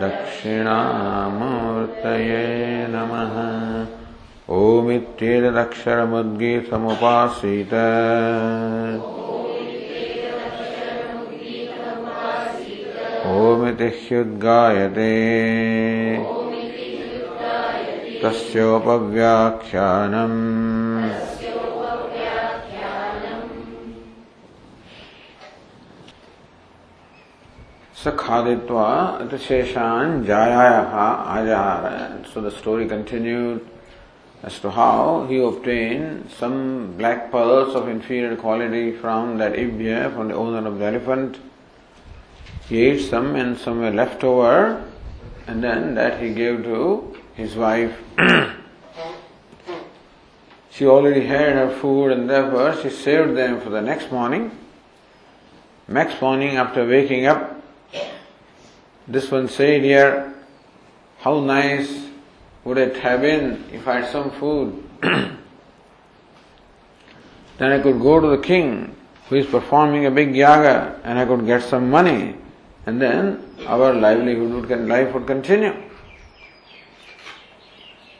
दक्षिणामूर्तये नमः। ओमित्येतदक्षरमुद्गीतमुपासीत। ओमिति ह्युद्गायते तस्योपव्याख्यानम्। Sakhaditva Atasheshan Jayayaha Ajahara. So the story continued as to how he obtained some black pearls of inferior quality from that Ibya, from the owner of the elephant. He ate some and some were left over and then that he gave to his wife. she already had her food and therefore she saved them for the next morning. Next morning after waking up, this one said here, how nice would it have been if I had some food? then I could go to the king who is performing a big yaga and I could get some money and then our livelihood would, life would continue.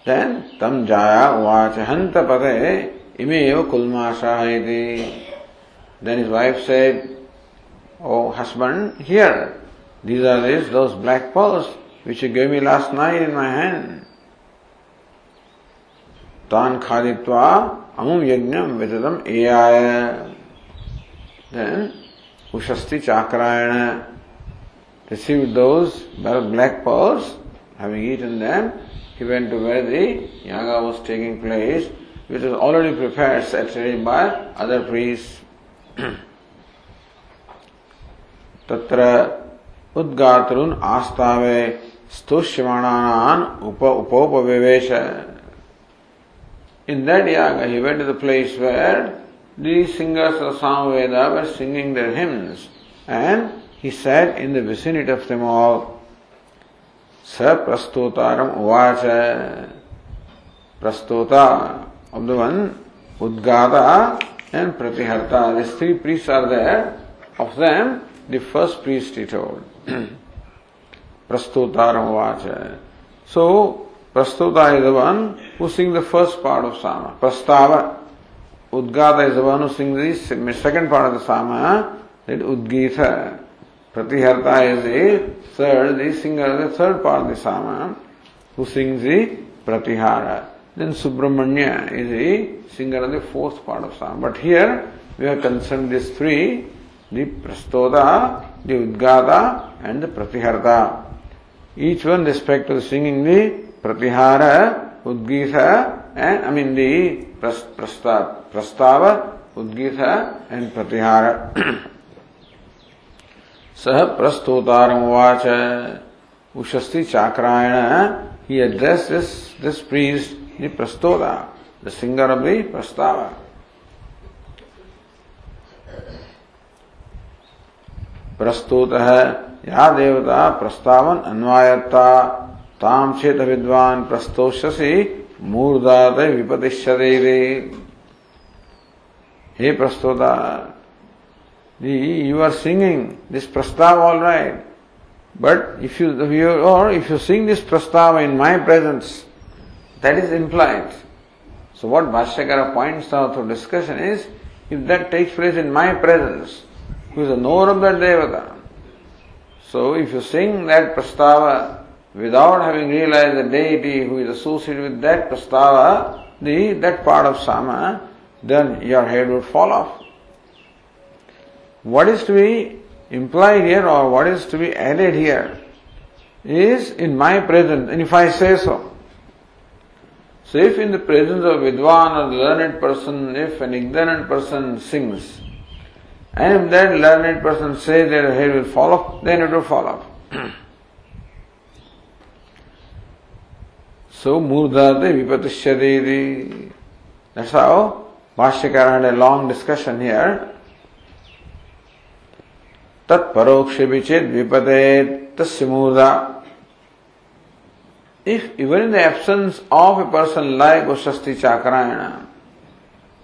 Then tam jaya uvacha hanta pate imeo kulmasha Then his wife said, Oh husband, here, these are these, those black pearls which you gave me last night in my hand. Tan khaditva amum yajnam vidadam eyaya. Then Ushasti Chakrayana received those black pearls, having eaten them, he went to where the yaga was taking place, which was already prepared, set ready by other priests. तत्र उद्गातरुन आस्तावे स्तुष्यमाणान उप उपोपवेवेश। In that याग he went the place where the singers of Samaveda were singing their hymns and he said in the vicinity of them all स प्रस्तोतारम उवाच प्रस्तोता of the one उद्गाता and प्रतिहर्ता this three priest are there of them the first priest is old प्रस्तुतारंभवाच है। So प्रस्तुता is one sing the first part of साम प्रस्ताव उद्गात is one sing the second part of the साम उद्गीत प्रतिहर्ता is a third the singer the third part of the साम sing the Pratihara then Subramanya is a singer of the fourth part of साम but here we are concern this three the प्रस्तोता the Udgata and the Pratiharta. Each one respect to singing the Pratihara, Udgita and I mean the Prastava, Prastava Udgita and Pratihara. Sah Prastotaram Vacha Ushasti Chakrayana he addressed this, this priest, the Prastoda, the singer of the Prastava. प्रस्तुत है या देवता प्रस्तावन अन्वायता ताम छेद विद्वान प्रस्तोषसी मूर्दात विपतिष्यते रे हे प्रस्तोता ji you are singing this प्रस्ताव all right but if you you और इफ़ यू सिंग दिस प्रस्ताव in my presence that is implied so what भाष्यकर points out for discussion is if that takes place in my presence who is of that devata So if you sing that prastava without having realized the deity who is associated with that prastava, the, that part of sama, then your head would fall off. What is to be implied here or what is to be added here is in my presence, and if I say so. So if in the presence of Vidwan or learned person, if an ignorant person sings, and if that learned person says that the head will fall off, then it will fall off. So murdate vipatishyadedi. That's how Bhashyakara had a long discussion here. Tat parokshya vichit vipadet tasya. If even in the absence of a person like Ushasti Chakrayana,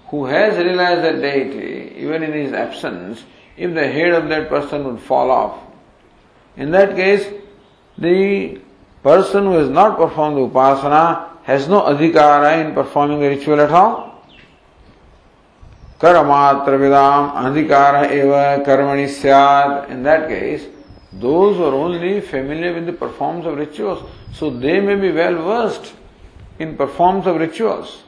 who has realized that deity, even in his absence, if the head of that person would fall off, in that case, the person who has not performed the upasana has no adhikara in performing the ritual at all. Karamatra vidam adhikara eva karmani syad. In that case, those who are only familiar with the performance of rituals, so they may be well versed in performance of rituals.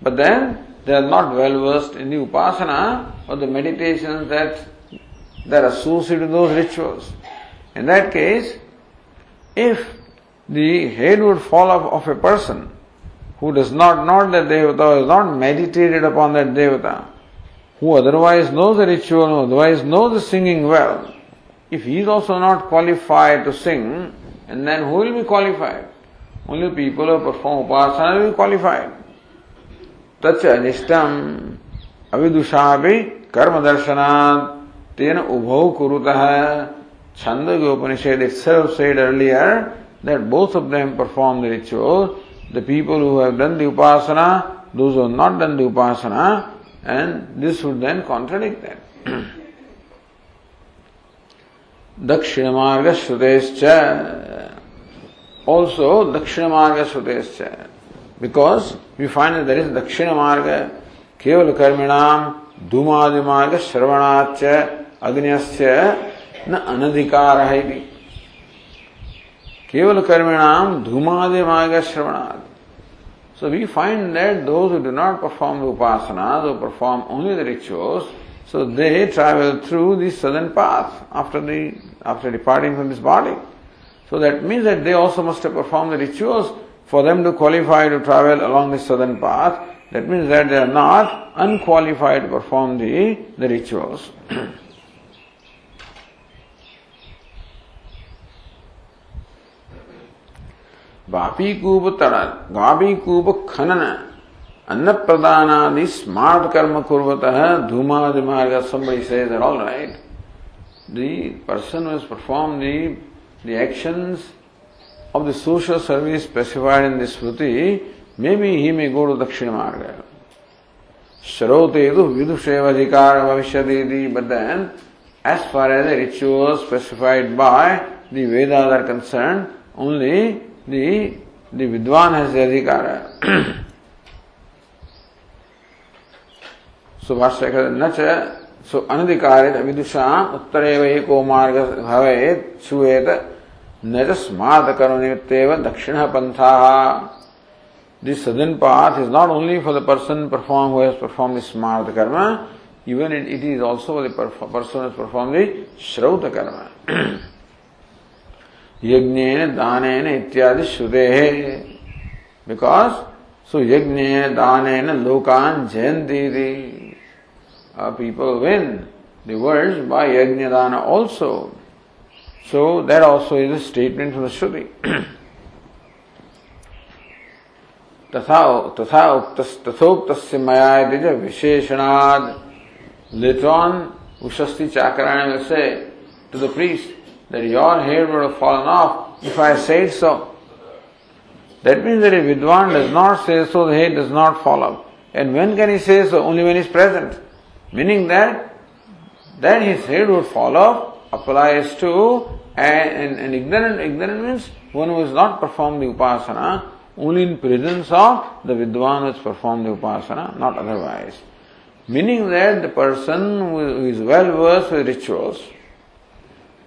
But then they are not well versed in the upasana or the meditations that, that are associated with those rituals. In that case, if the head would fall off of a person who does not know that devata, has not meditated upon that devata, who otherwise knows the ritual, otherwise knows the singing well, if he is also not qualified to sing, and then who will be qualified? Only people who perform upasana will be qualified. तच अनिष्टम अविदुषा भी कर्म दर्शना तेन उभव कुरुत। छंद के Upanishad itself said earlier that both of them perform the ritual the people who have done the Upasana those have not done the Upasana and this would then contradict that दक्षिण मार्ग श्रुतेश्च ऑल्सो दक्षिण मार्ग श्रुतेश्च because we find that there is Dakshina Marga, Kevala Karminam, Dumadi Marga, Shravanatya, Agnyasya, na Anadikara Haiti. Kevala Karminam, Dhumadi Marga, Shravanatya. So we find that those who do not perform the upasanas, who perform only the rituals, so they travel through the southern path after the after departing from this body. So that means that they also must have performed the rituals for them to qualify to travel along the southern path. That means that they are not unqualified to perform the, the rituals. Vapi कूप तड़न गापी कूप खनन अन्न प्रदानादि smart कर्म कुर्वत धूमादि मार्ग somebody says that all right the person who has performed the the actions of the social service specified in this Shruti maybe he may go to Dakshina Marga Shrotedu vidushev adhikar bhavishyadidi but then as far as the rituals specified by the Vedas are concerned only the, the Vidwan has the adhikara. so Bhashyakara nacha so anadhikarit avidusham uttareva eko marga bhavet shueta निमित्त दक्षिण पंथ। The southern path is not only for the person perform who perform this smart कर्म even it it is also for person has perform the श्रौत कर्म यज्ञेन दानेन इत्यादि श्रुतेः because so यज्ञेन दान लोकान जयंती इति people win the world by यज्ञ दान also so that also is a statement from श्रुति तथा तथा तथोक्त मया विशेषणाद लिटॉन उशस्ति चाकरायण से to the priest that your hair would have fallen off if I said so. That means that if Vidwan does not say so, the hair does not fall off. And when can he say so? Only when he is present. Meaning that then his head would fall off applies to an, an ignorant. Ignorant means one who has not performed the upasana, only in presence of the Vidwan who has performed the upasana, not otherwise. Meaning that the person who is well versed with rituals,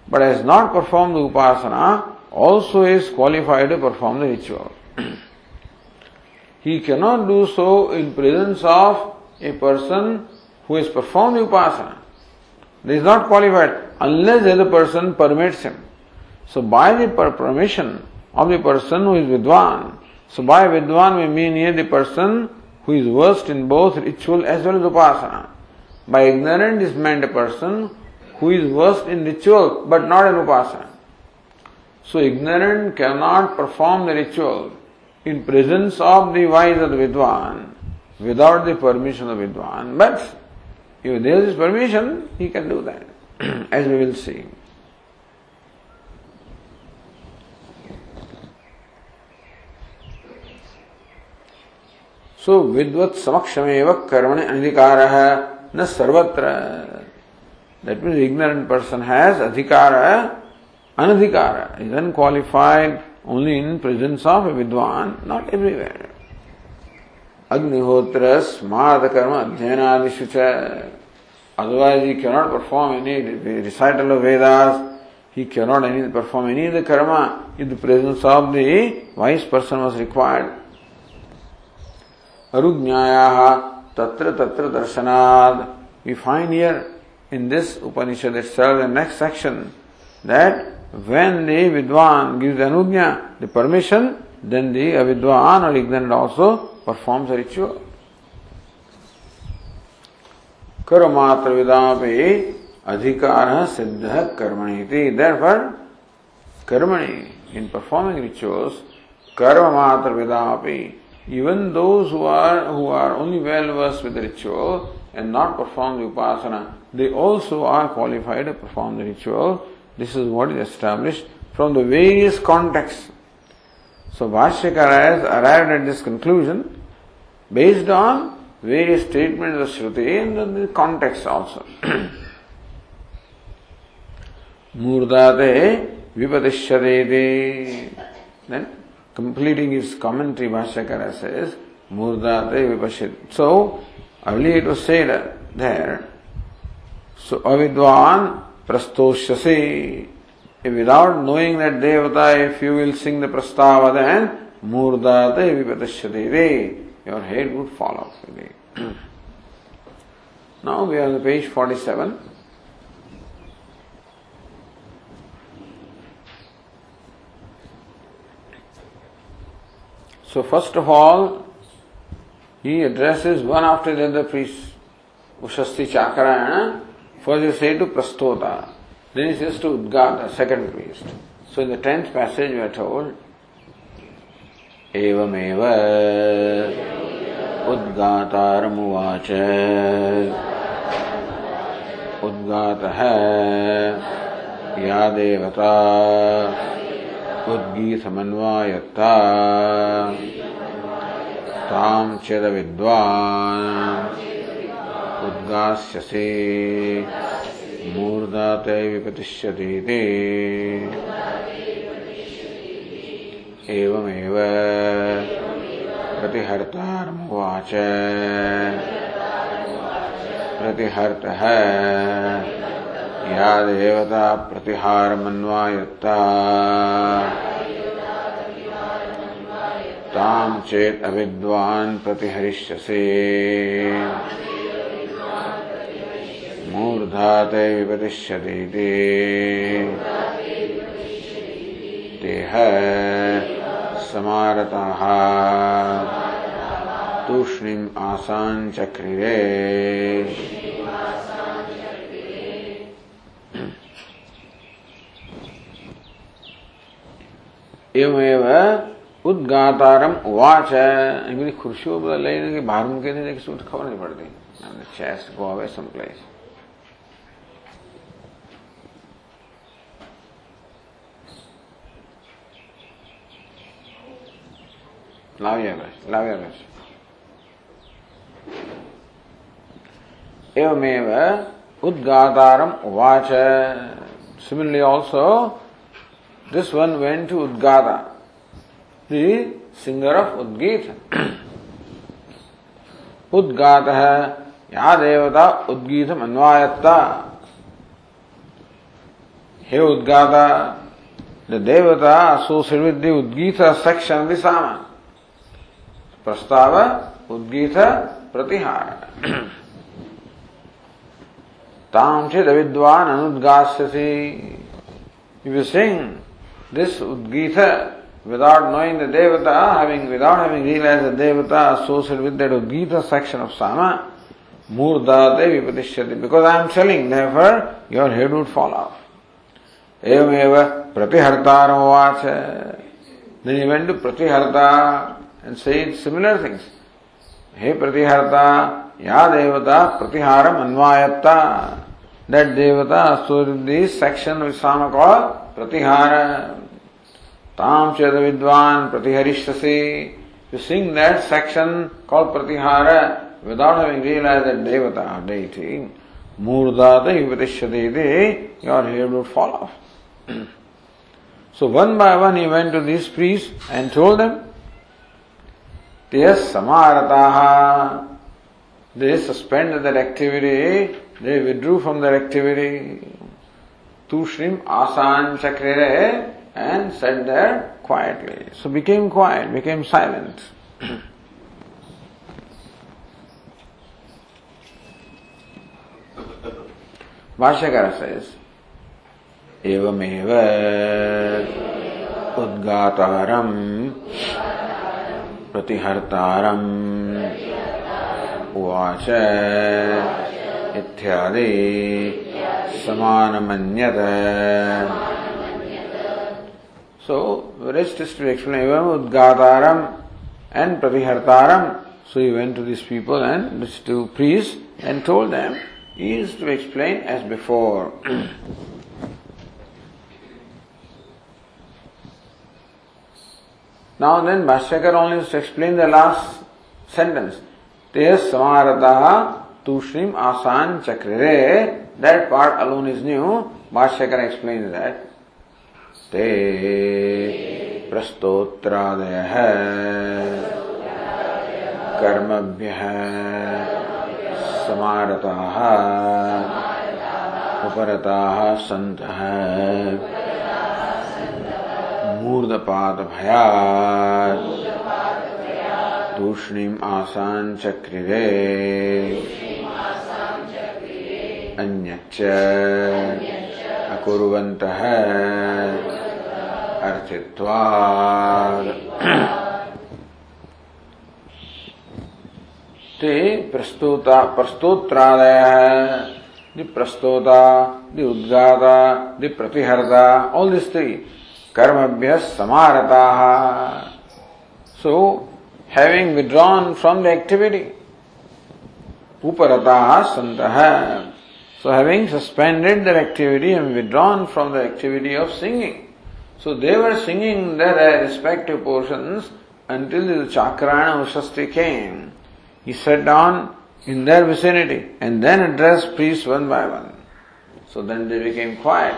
but has not performed the upasana also is qualified to perform the ritual. he cannot do so in presence of a person who has performed the upasana. He is not qualified unless the other person permits him. So by the permission of the person who is Vidwan, so by Vidwan we mean here the person who is versed in both ritual as well as upasana. By ignorant is meant a person who is versed in ritual but not in upasana. So ignorant cannot perform the ritual in presence of the wise of the Vidwan, without the permission of Vidwan, but if there is permission, he can do that, as we will see. So विद्वत समक्षमेव कर्मणि अधिकार न सर्वत्र that means ignorant person has अधिकार अनधिकार is unqualified only in presence of a विद्वान not everywhere अग्निहोत्र स्मार्त कर्म अध्ययनादिशु Otherwise, he cannot perform any recital of Vedas. He cannot any, perform any of the karma if the presence of the wise person was required. Arugnyaya tatra tatra darshanad. We find here in this Upanishad itself, the next section, that when the Vidwan gives the Anugnya, the permission, then the Avidwan or ignorant also performs the ritual. कर्मात्र विदापि अधिकार सिद्ध कर्मणि therefore कर्मणि in performing rituals karma matra vidapi even those who are who are only well versed with the ritual and not perform the upasana they also are qualified to perform the ritual this is what is established from the various contexts so Bhashyakara has arrived at this conclusion based on various statements of Shruti and then the context also. Murdate vipatishyadeti. Then completing his commentary, Bhashyakara says, Murdate vipashit. So, earlier it was said there, so avidwan prastoshyasi. Without knowing that Devata, if you will sing the prastava, then Murdate vipatishyadeti your head would fall off. now we are on page 47. So, first of all, he addresses one after the other priests. Ushasti Chakrayana. First he says to Prastota. Then he says to Udgata, second priest. So in the tenth passage we are told, एवमेव उद्गातारमुवाच। उद्गातः या देवता। उद्गीतमन्वायत्ता। तां चेदविद्वान् उद्गास्यसि। मूर्धाते विपतिष्यतीति एवमेव। प्रतिहर्तारमुवाच। प्रतिहर्तः। या देवता प्रतिहारमन्वायत्ता तां चेत् अविद्वान् प्रतिहरिष्यसे। मूर्धा ते विपतिष्यतीति। तेह। समारताः। तूष्णीम् आसाञ्चक्रिरे एवमेव उद्गातारम खुर्शियों बदल रही कि बाहर मुके खबर नहीं पड़ती। चेस्ट गो अवे लाव्यावेश लाव्यावेश एवमेव उद्गातारम उवाच similarly also this one went to Udgata the singer of Udgita उद्गातः या देवता उद्गीतम अन्वायत्ता हे उद्गाता the devata associated with the Udgita section of the Sama प्रस्ताव उद्गीत प्रतिहार ताम चेत विद्वान अनुद्गास्यसी if you sing this Udgita without knowing the Devata, having without having realized the Devata associated with that Udgita section of Sama, Murda Devi Patishyati. Because I am selling, therefore your head would fall off. एवमेव प्रतिहर्तारमवाच Then he went to Pratiharta and said similar things. Hey Pratiharta, Ya Devata Pratiharam Anvayatta. That Devata, so this section of Sama called Pratihara. Tam Cheda Vidwan Pratiharishtasi. You sing that section called Pratihara without having realized that Devata deity. Murdata Yupatishyate, your head would fall off. so one by one he went to these priests and told them, Yes, Samarataha. They suspended that activity, they withdrew from that activity. Tushrim Asan Chakrire and sat there quietly. So became quiet, became silent. Bhashyakara says, एवमेव उद्गातारम् प्रतिहर्तारम् उवाच इत्यादि समानमन्यत So, rest is to explain even Udgataram and Pratihartaram. So he went to these people and these two priests and told them, he is to explain as before. now then, Bhashyakar only is to explain the last sentence. Te samarataha tushrim asan chakrire. That part alone is new. Bhashyakar explains that. ते प्रस्तोत्रादयः कर्मभ्यः समारताः उपरताः सन्तः मूर्धपादभयात् तूष्णीम् आसान् चक्रिरे। अन्यच्च अकुर्वन्तः अर्थित्वात् ते प्रस्तुता प्रस्तोत्रादय the prastota, the udgata, the pratiharta, all these three. Karmabhya samarataha. So, having withdrawn from the activity, uparataha santaha. So, having suspended their activity and withdrawn from the activity of singing. So they were singing their respective portions until the Chakrana Ushasti came. He sat down in their vicinity and then addressed priests one by one. So then they became quiet.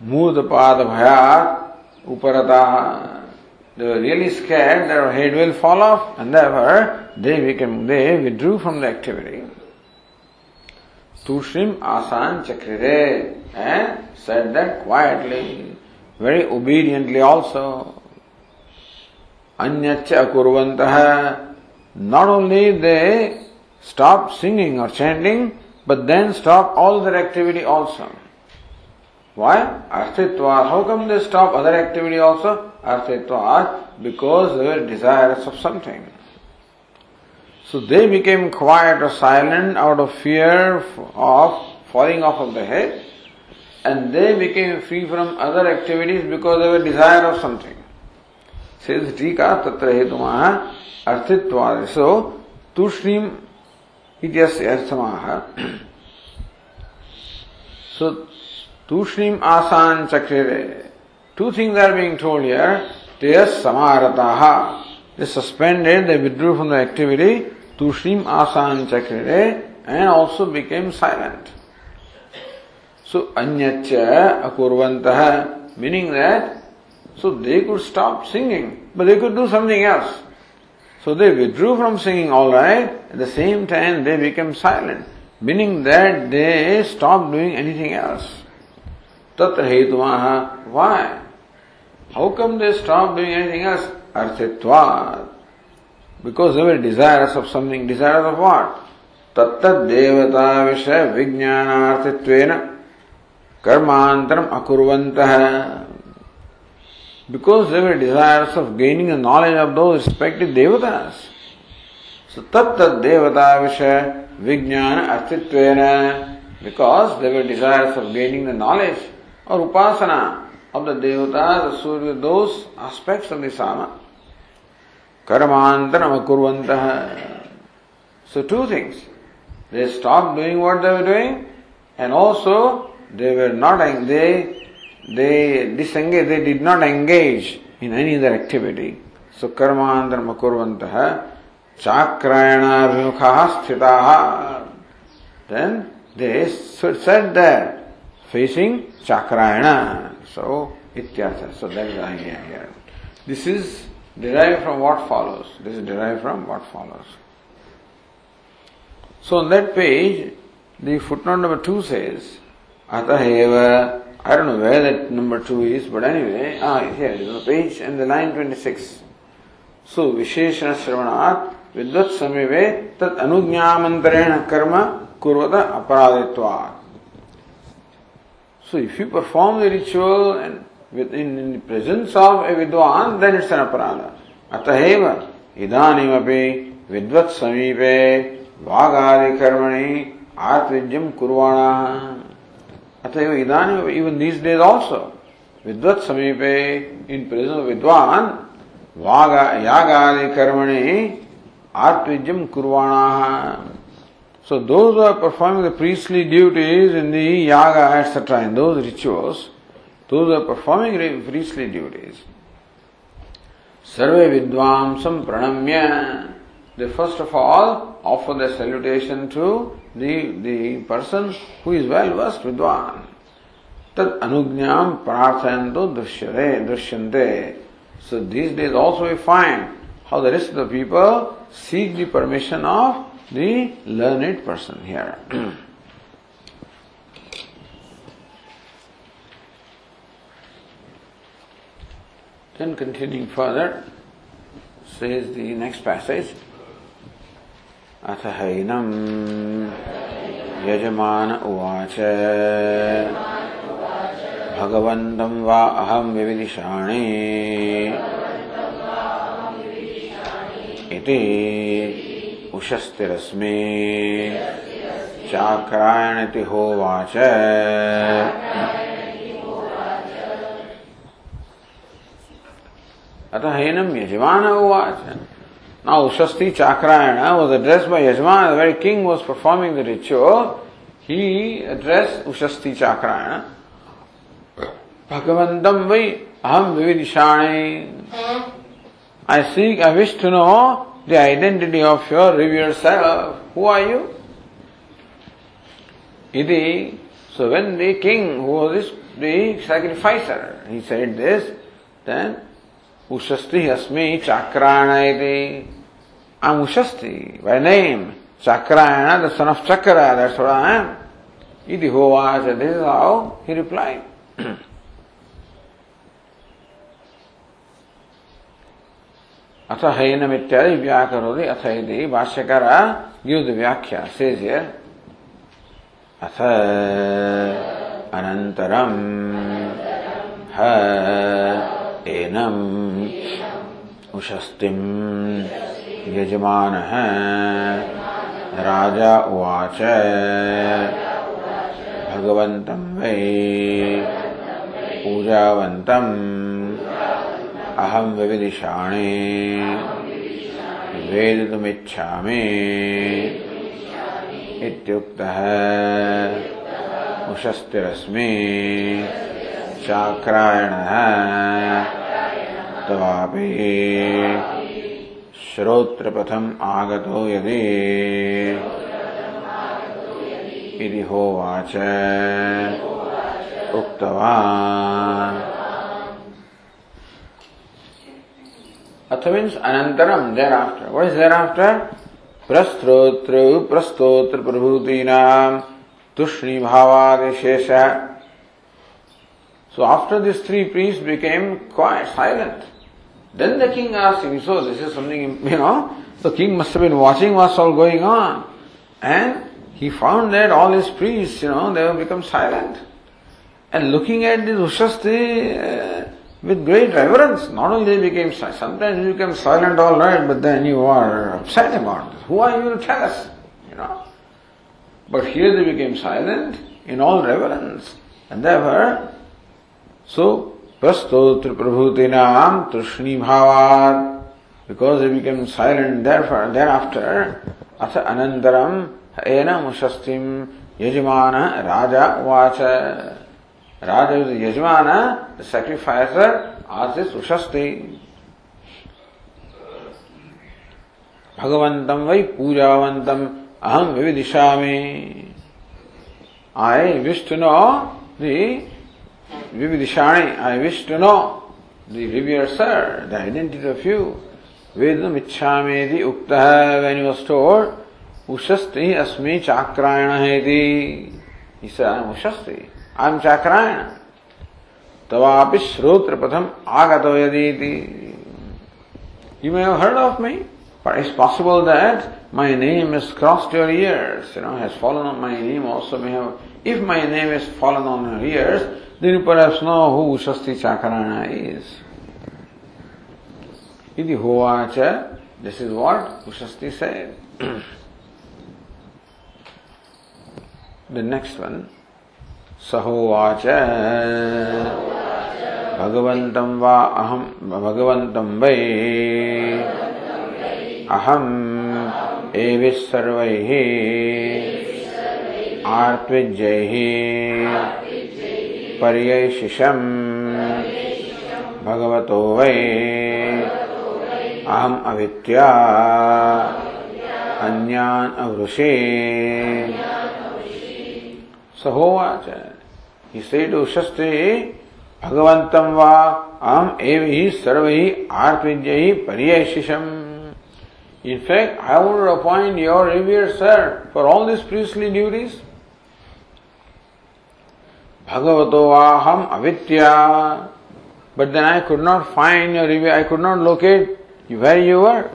मूर्तपाद भया उपरता really scared their head will fall off and there they can they withdrew from the activity तुषिम आसान चक्रिरे and said that quietly very obediently also अन्यच्च अकुर्वन्तः not only they stop singing और chanting but then stop all other activity also Why? Arthitva. How come they stop other activity also? Arthitva. Because they were desirous of something. So they became quiet or silent out of fear of falling off of the head and they became free from other activities because they were desire of something. Says Tika Tatra Hetumaha Arthitva. So, Tushrim Ityasya Arthamaha. So, तूषणीम आसान चक्रे two things are being told here they are they suspended they withdraw from the activity तूषणीम आसान चक्रे and also became silent so अन्यच्च अकुर्वन्तः meaning that so they could stop singing but they could do something else so they withdraw from singing all right at the same time they became silent meaning that they stop doing anything else तत्र हेतुवाह why. How come they stop doing anything else अर्थत्वात्। Because they were desirous of something desirous of what तत्तद् देवता विषय विज्ञानार्थत्वेन कर्मांतरम अकुर्वन्तः। Because they were desirous of gaining knowledge of those respected देवतास so तत्तद् देवता विषय विज्ञान अर्थत्वेन। Because they were desirous of gaining the knowledge और उपासना ऑफ़ द देवता द सूर्य दोष एस्पेक्ट ऑफ़ दिशा कर्मांतर अकुर्वंत so two things they stop doing what they're doing and also they not they they disengage they did not engage in any other activity so कर्मांतर अकुर्वंत चाक्रायण स्थिता then they said that facing chakrayana. So, ityartha. So that is the idea here. This is derived from what follows. This is derived from what follows. So on that page, the footnote number two says, Ataheva, I don't know where that number two is, but anyway, ah, here it is on the page and the line 26. So, Visheshana Sravanat, Samive, Tat Anujnyamantarena Karma, Kurvata Aparaditvat. So if you perform the ritual and within in the presence of a vidwan, then it's an aparada. Samipe vagadi karmani atvidyam kurvana. Ataheva idanim, even these days also, vidvat samipe, in presence of vidwan, vaga yagadi karmani atvidyam kurvana. So those who are performing the priestly duties in the yaga, etc., in those rituals, those who are performing priestly duties, Sarve Vidvamsam Pranamya, they first of all offer their salutation to the, the person who is well versed Vidwan. Tad anugnyam prarthayanto drishyate, drishyante. So these days also we find how the rest of the people seek the permission of the learned person here. then continuing further, says the next passage, अथ हैनम् यजमान उवाच भगवन्तं वा अहं विविदिषाणि इति उषस्तिरस्मि चाक्रायणति होवाच। अतः हेनम यजमान उवाच। ना Ushasti Chakrayana was address by yajamana very king was performing the Richo he address Ushasti Chakrayana. भगवंतम वै अहम विविदिशाणे I seek I wish to know the identity of your revered self. Who are you? Iti. So when the king, who was the sacrificer, he said this, then Ushasti Asmi Chakrana iti. I'm Ushasti by name. Chakrana, the son of Chakra, that's what I am. Iti Hovacha, this is how he replied. अथ हैनम इत्यादि व्याकरोति, अथ यदि भाष्यकार gives the व्याख्या says अथ अनंतरम ह annum उशस्तिम राजा उवाच, भगवन्तं वै पूजावन्तम् अहम विविदिषाणि। वेदितुमिच्छामि। इत्युक्तः उषस्तिरस्मि चाक्रायणः तवापि। श्रोत्रपथम् आगतो यदि। इति होवाच। उक्तवान्। Atha means anantaram, thereafter. What is thereafter? Prastrotra, prastotra prabhutinam, tushni bhavadeshesha. So after these three priests became quiet, silent, then the king asked him, so this is something, you know, the king must have been watching what's all going on. And he found that all his priests, you know, they have become silent. And looking at this Ushasti, uh, with great reverence. Not only they became silent, sometimes you become silent all right, but then you are upset about this. Who are you to tell us? You know. But here they became silent in all reverence. And therefore, so Prastotra Prabhutinam Tushni Bhavad. Because they became silent therefore, thereafter, Atha Anantaram Ena Mushastim Yajamana Raja Vacha. Raja is the Yajamana, the sacrificer, this Ushasti. भगवंतम वही पूजावंतम अहम विविदिशा में I wish know the विविदिशाणी I know the the identity of you वेदम इच्छा में दी उक्त है when you store Ushasti अस्मि चाक्रायण है दी उशस्ति। अंशाकरण तो आप श्रोत्र प्रथम आगत हो यदि you may heard of me but it's possible that my name is crossed your ears you know has fallen on my name also may have if my name is fallen on your ears दिन पर स्नो Ushasti चाकरण is यदि होवाच this is what Ushasti says the next one Sahovacha, भगवन्तं वा अहं भगवन्तं वै। अहम एवि सर्वैः आर्त्विज्यैः पर्यैशिषम्। भगवतो वै। अहम अवित्या अन्यान् अवृषे। सहोवाच। He said to Shastri, Bhagavantam va aham evi sarvai artvidyai paryashisham. In fact, I would appoint your revered sir for all these priestly duties. Bhagavato aham avitya. But then I could not find your revere, I could not locate where you were.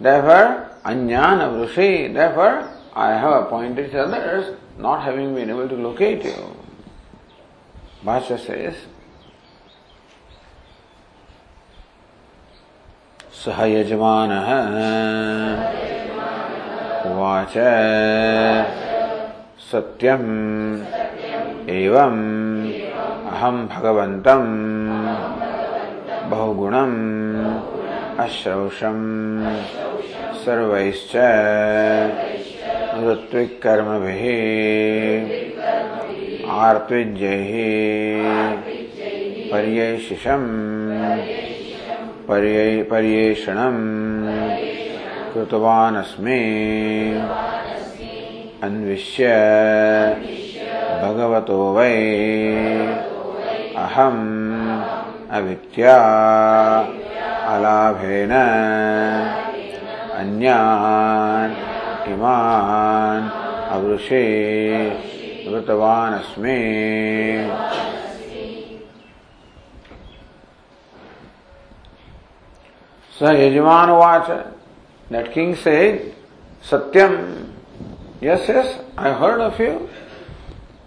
Therefore, anyana vrushi. Therefore, I have appointed others, not having been able to locate you. Bhasha says, सह यजमानः उवाच सत्यम् एवम् अहं भगवन्तम् बहुगुणम् अश्रौषम् सर्वैश्च ऋत्विक्कर्मभिः आर्त्विज्यैः पर्यैशिषम् पर्येषणम् कृतवानस्मि। अन्विष्य भगवतो वै। अहम् अवित्या अलाभेन अन्यान् इमान् अवृषे। श्रुतवान स यजमान वाच नेट किंग से सत्यम yes yes I heard of you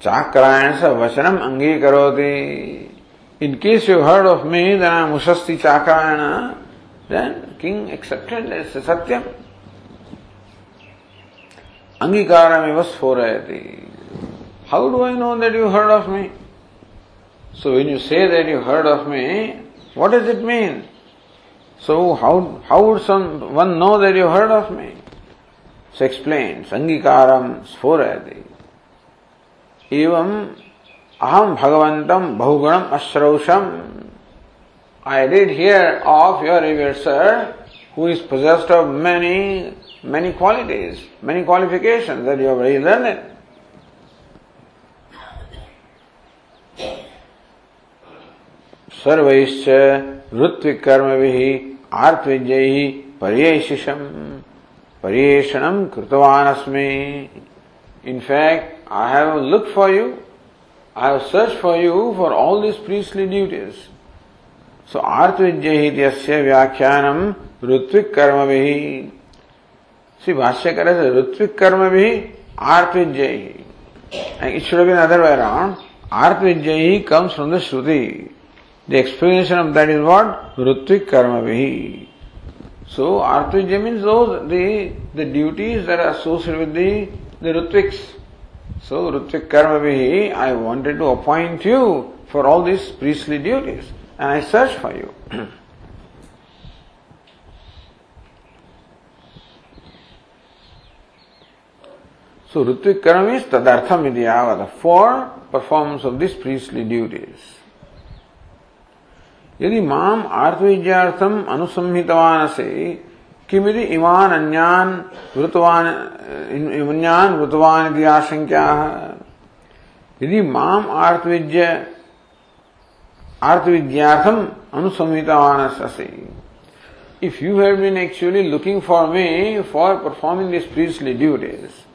Chakrayana say वचनम अंगीकरो in case you heard of me then I मुशस्ती Chakrayana then king accepted सत्यम अंगीकार में बस हो रहे थे How do I know that you heard of me? So when you say that you heard of me, what does it mean? So how, how would someone know that you heard of me? So explains, Angikaram Sphurayati. Evam Aham Bhagavantam Bahuganam Ashrausham. I did hear of your revered sir, who is possessed of many, many qualities, many qualifications that you have already learned. सर्वैश्च ऋत्विकर्मभिः आर्त्विज्यैः पर्यैशिषम् परिषणम कृतवान अस्मे in fact I have look for you I have search for you for all this priestly duties so आर्तविजय व्याख्यान ऋत्विक कर्म भी श्री भाष्यकर से ऋत्विक कर्म भी आर्तविजय it should been other way around आर्तविजय comes from the shruti. The explanation of that is what? Rutvik karma vihi. So, Artvijya means those, the, the duties that are associated with the, the Rutviks. So, Rutvik karma vihi, I wanted to appoint you for all these priestly duties. and I search for you. so Ritvik Karam is Tadartham Idyavada for performance of these priestly duties. यदि माम आर्थविद्यार्थम अनुसंहितवान से किम यदि इमान अन्यान वृतवान वृतवान की आशंका यदि माम आर्थविद्य आर्थविद्यार्थम अनुसंहितवान say if you have been actually looking for me for performing this priestly duties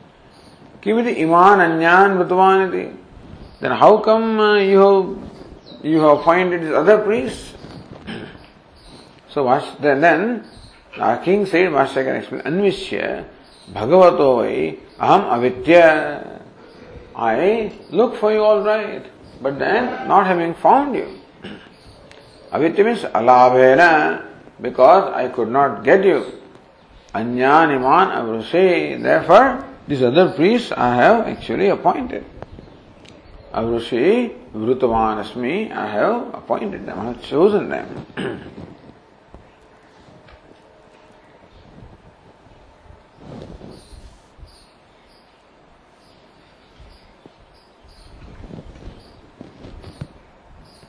किम यदि इमान अन्यान वृतवान then how come you have you have appointed other priest So then, then our king said, Master can explain, Anvishya Bhagavato vai aham avitya. I look for you all right, but then not having found you. Avitya means alabhena, because I could not get you. Anyan iman avrusi. Therefore, these other priests I have actually appointed. Avrusi vrutavan asmi, I have appointed them, I have chosen them.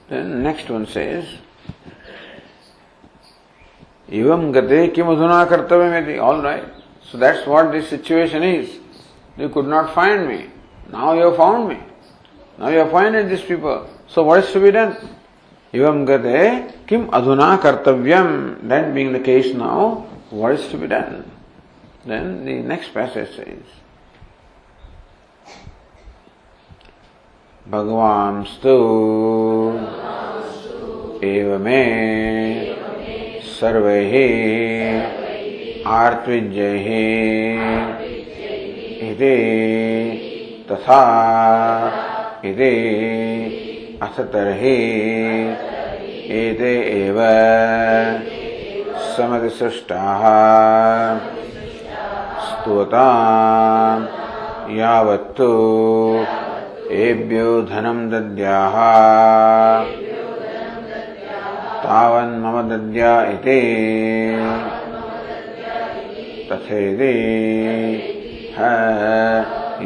Then next one says, Evam gate kim adhuna kartavyameti. All right. So that's what this situation is. You could not find me. Now you have found me. Now you have appointed these people. So what is to be done? Evam gate kim adhuna kartavyam. That being the case now, what is to be done? Then the next passage says, भगवांस्तु एव मे सर्वैः आर्त्विज्यैः इति तथा इति अथ तर्हि एते एव समतिसृष्टाः स्तुता यावत्तु एभ्यो धनम् दद्याः। तावन्मम दद्या इति।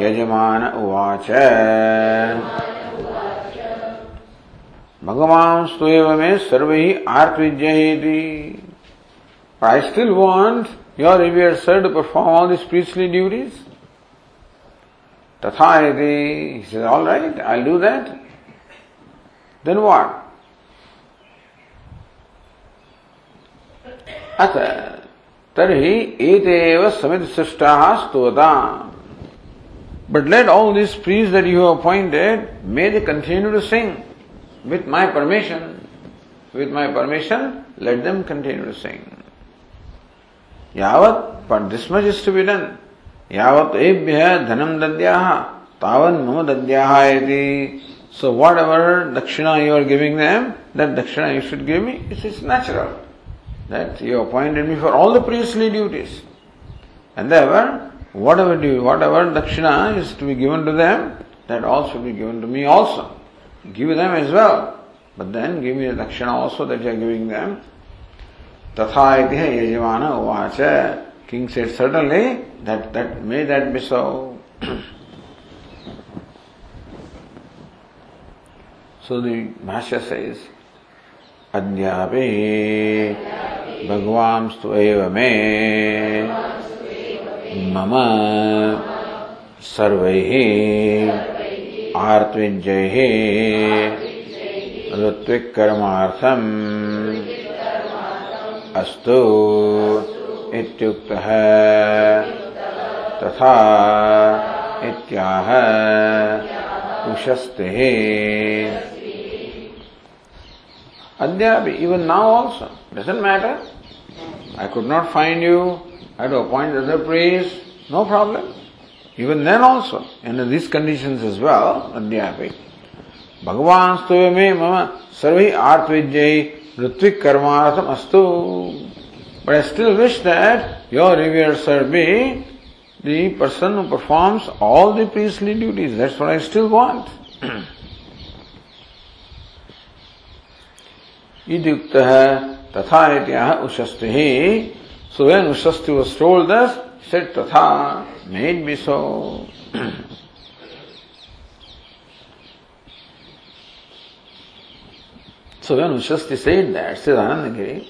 यजमान उवाच। भगवान स्वयं में सर्व ही आर्तविज्ञ ही थी I still want your revered sir to perform all this priestly duties Tathayati, he says, all right, I'll do that. Then what? अथ तर्हि एतेव समित सृष्टाः स्तोता But let all these priests that you have appointed, may they continue to sing with my permission. With my permission, let them continue to sing. Yavat, but this much is to be done. यावत एभ्य धनम दद्याः तावन मम दद्याः इति so whatever dakshina you are giving them that dakshina you should give me it is natural that you appointed me for all the priestly duties and therefore whatever do whatever dakshina is to be given to them that all should be given to me also give them as well but then give me the dakshina also that you are giving them तथा इति यजमान उवाच King said, certainly, that, that may that be so. so the Bhashya says, अद्यापि भगवांस्तु एव मे मम सर्वैः आर्तविजैः ऋत्विक्कर्मार्थम् अस्तु इत्युक्तः तथा इत्याह even now also doesn't matter I could not find you I to appoint other place no problem even then also in these condition as well अद्यापि भगवान स्तुवे मे मम सर्वे आर्तविज्ञ ऋत्विक कर्मार्थम अस्तु But I still wish that your revered sir be the person who performs all the priestly duties. That's what I still want. इत्युक्त तथा इत्याह उशस्ति So when Ushasti was told this, said Tatha, may it be so. so when Ushasti said that, says Anandagiri,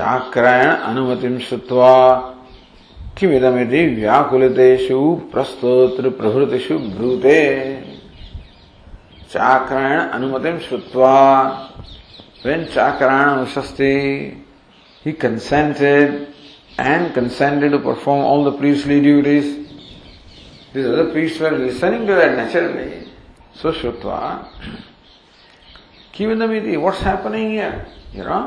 Chakrayana अनुमति श्रुवा किमिदमिति व्याकुलितेषु प्रस्तोत्र प्रभृतिषु ब्रूते। चाक्रायण अनुमतिम श्रुत्वा when Chakrayana उशस्ते he consented and consented to perform all the priestly duties this other priest were listening to that naturally so श्रुत्वा किमिदमिति what's happening here you know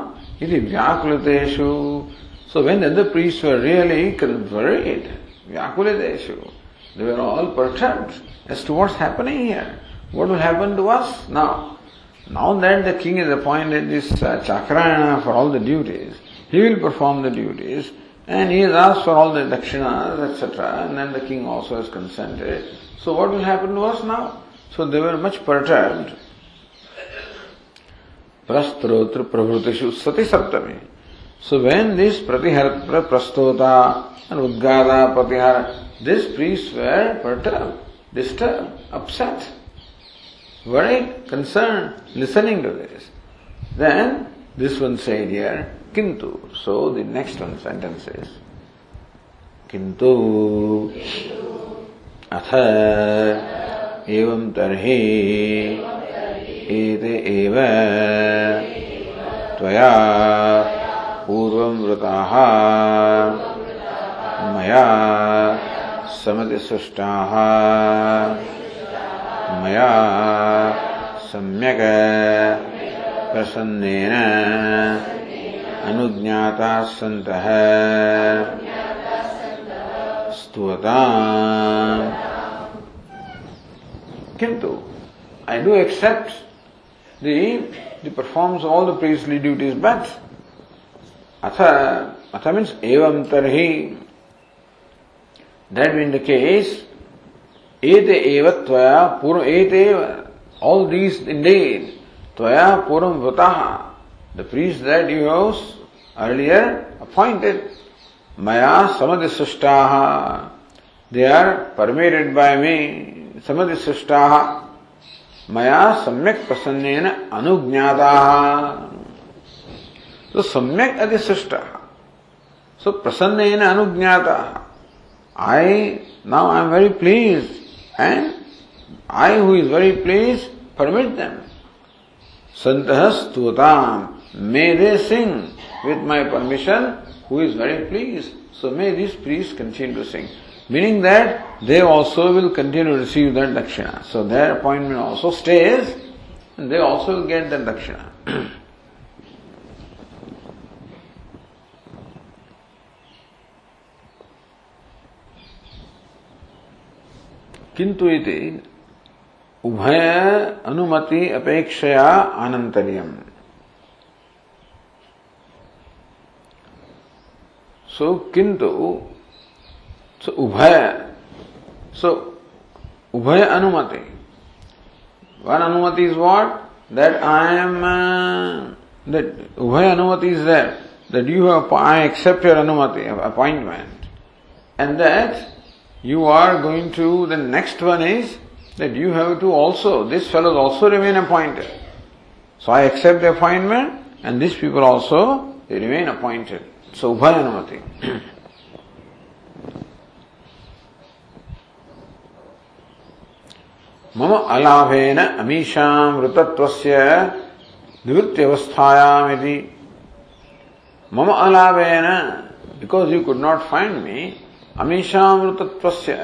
it is Vyakuliteshu. So when the priests were really worried, Vyakuliteshu, they were all perturbed as to what's happening here. What will happen to us now? Now that the king has appointed this uh, Chakrayana for all the duties, he will perform the duties and he has asked for all the dakshinas, etc. And then the king also has consented. So what will happen to us now? So they were much perturbed. प्रस्त्रोत्र प्रभृतिषु सती सप्तमी। So when this प्रतिहर प्रस्तोता उद्गारा प्रतिहर। This priest were perturb disturb upset very concern listening to this then this one side here किंतु so the next one sentences किंतु अथ एवं तरही एते एव त्वया पूर्वं वृताः मया समतिसृष्टाः। मया सम्यक् प्रसन्नेन अनुज्ञाता सत स्तुता किंतु I do accept the the performs all the priestly duties but atha atha means evam tarhi that being the case ete eva tvaya purva ete all these indeed tvaya purvam vataha the priests that you have earlier appointed, Maya Samadhisashtaha, they are permitted by me, Samadhisashtaha, मया सम्यक प्रसन्न अनुज्ञाता। तो सम्यक अधिशिष्ट सो प्रसन्न अनुज्ञाता। I now I am very please and I who is very please permit them संत स्तुता मे they sing with my permission who is very please so may this please continue to sing Meaning that they also will continue to receive that dakshina. So their appointment also stays and they also will get that dakshina. किंतु इति उभय अनुमति अपेक्षया अनंतर्यम So, kintu, So ubhaya. So ubhaya anumati. One anumati is what? That I am uh, that ubhaya anumati is there. That you have I accept your anumati appointment, and that you are going to the next one is that you have to also this fellows also remain appointed. So I accept the appointment, and these people also they remain appointed. So ubhaya anumati. मम अलाभेन अमीशामृतत्वस्य निवृत्त्यवस्थायामिति मम अलाभेन because you could not find me अमीशामृतत्वस्य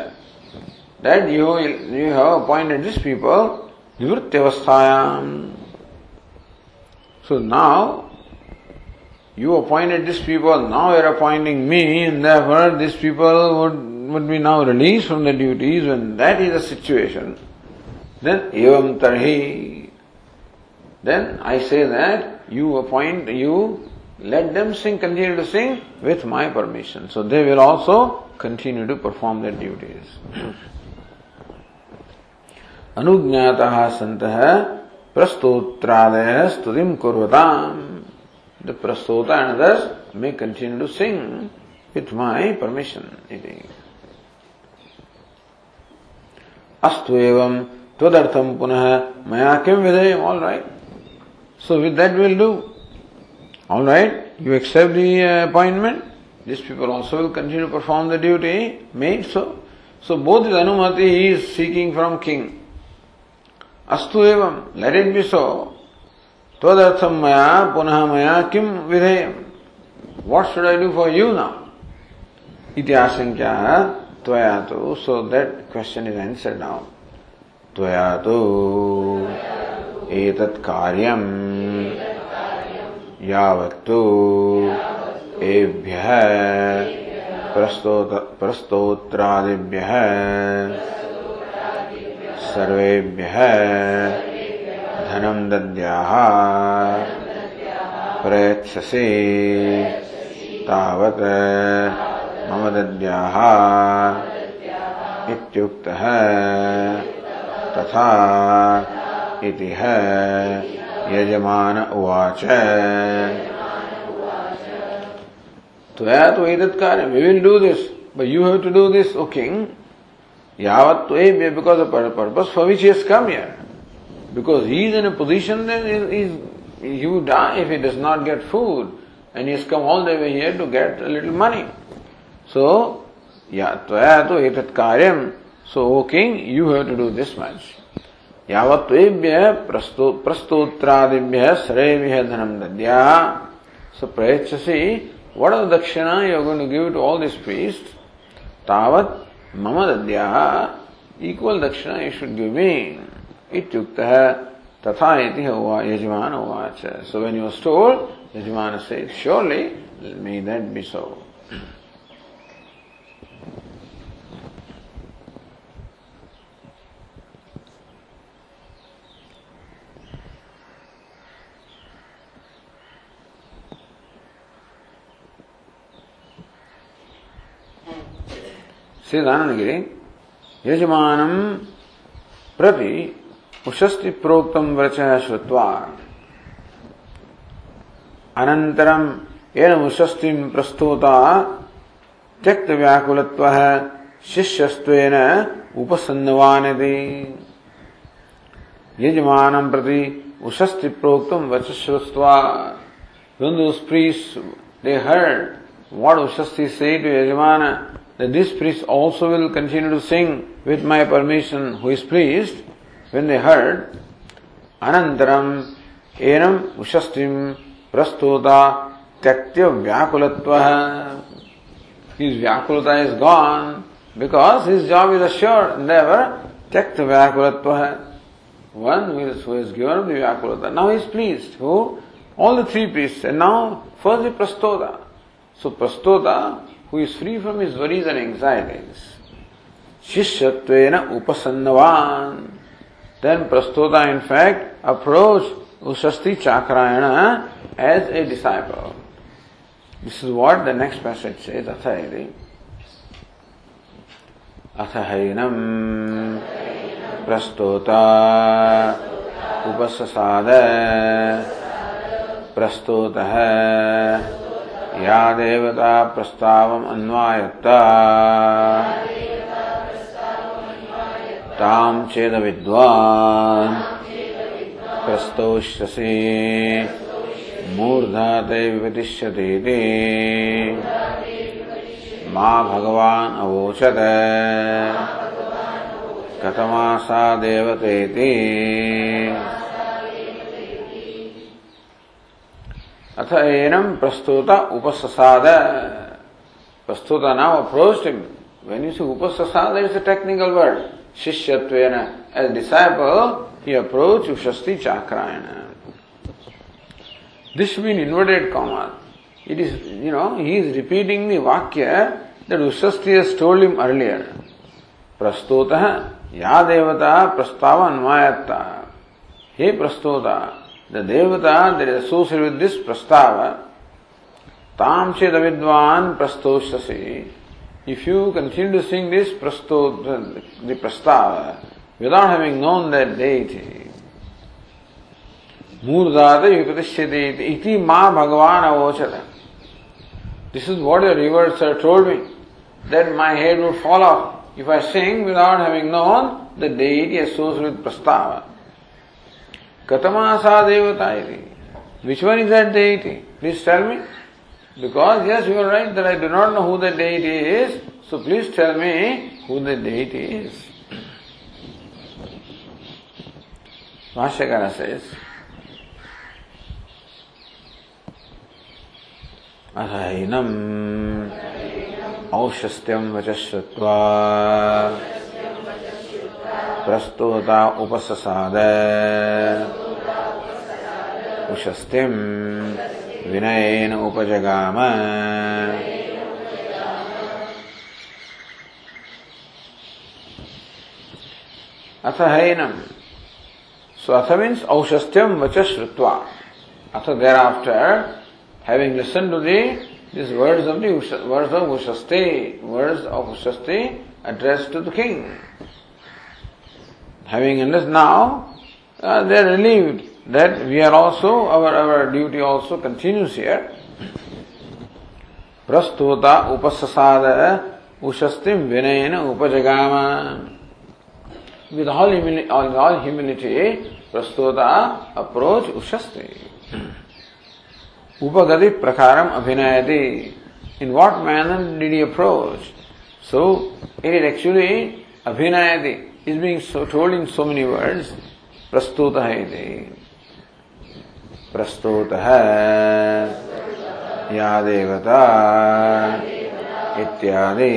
that you you have appointed these people nivrityavasthayam so now you appointed these people, now you're appointing me, and therefore these people would, would be now released from the duties, when that is the situation, Then evam tarhi, then I say that you appoint, you let them sing, continue to sing with my permission. So they will also continue to perform their duties. अनुज्ञाता संत Prastotrade studim kurvatam. The prastota and others may continue to sing with my permission. Astu evam tvadartham punah maya kim vidayam. All right. So with that we'll do. All right. You accept the appointment. These people also will continue to perform the duty made so. So both is Anumati he is seeking from king. अस्तु एवं let it be so तदर्थम मया पुनः मया किम विधेय what should I do for you now इति आशंका त्वया तो so that question is answer now त्वया तो एतत् कार्यम् यावत्तु एभ्यः प्रस्तोत, प्रस्तोत्रादिभ्यः सर्वेभ्यः धनं दद्याः प्रयच्छसि तावत् मम दद्याः इत्युक्तः तथा इति है। यजमान उवाच। तो यह तो ये कार्य we will do this but you have to do this O king यावत तो ये because of purpose for which is come here because he is in a position is you die if he does not get food and is come all the way here to get little money so या तो यह तो ये कार्य So, O king, you have to do this much. यावत् त्वेभ्यः प्रस्तोत्रादिभ्यः सरेभ्यः धनं दद्या prayachasi what are the dakshina you are going to give to all these priests tavat मम दद्या equal dakshina you should give me इत्युक्तः तथा इति यजमान उवाच so when you was told yajamana say surely may that be so श्रीदानगिरी यजमानम प्रति उशस्ति प्रोक्तम वच श्रुत्वा अनंतरम N उशस्ति प्रस्तुता त्यक्त व्याकुलत्व शिष्यस्त्वेन उपसन्नवानिति। यजमानम प्रति उशस्ति प्रोक्तम वच श्रुत्वा when those priests they heard what Ushasti said that this priest also will continue to sing with my permission, who is pleased, when they heard, Anantaram enam ushastim prastuta tyaktya vyakulatva. His vyakulata is gone because his job is assured, never tyakta vyakulatva. One who is, who is given the vyakulata. Now he is pleased. Who? All the three priests. And now, first the prastoda. So prastoda who is free from his worries and anxieties. Shishatvena upasannavan. Then Prastota in fact approached Usasti Chakrayana as a disciple. This is what the next passage says, Athayadi. अथ प्रस्तोता उपससाद प्रस्तोतः या देवता प्रस्तावम् अन्वायत्ता। तां चेदविद्वान्। प्रस्तोष्यसि। मूर्धा ते विपतिष्यतीति मा भगवान् अवोचत। कथमासा देवतेति अथ एनम प्रस्तुता उपससाद प्रस्तुता now approached him say upasasada it's a technical word shishyatvena as disciple he approached ushasti chakrayana this should be in inverted commas it is you know he is repeating the vakya that ushasti has told him earlier प्रस्तुतः या देवता प्रस्ताव अन्वायत्ता हे प्रस्तुता the devata that is associated with this prastava, tam ched avidvan prastoshasi. If you continue to sing this prasto, the the prastava, without having known that deity, मूर्धात युपतिष्यते इति माँ भगवान अवोचत This is what the rivers have told me, that my head would fall off if I sing without having known the deity associated with Prastava. Katamasa devata iti. Which one is that deity? Please tell me. Because yes, you are right that I do not know who the deity is, so please tell me who the deity is. Bhashyakara says, अथैनम् औशस्त्यं वच श्रुत्वा प्रस्तुता उपससाद। उशस्ति विनयन उपजगाम। अथ हैनम सो अथ means औषस्त्यम वच श्रुत्वा। अथ there after having listen to the this words of the of उशस्ते words of उशस्ते address to the king Having understood now, uh, they are relieved that we are also, our, our duty also continues here. Ushastim vinayana upajagama. With all humility, all, all humility, Prastuta approach Ushasti. Upagati prakaram abhinayati. In what manner did he approach? So, it is actually abhinayati. Is being so told in so many words. प्रस्तुत या देवता इत्यादि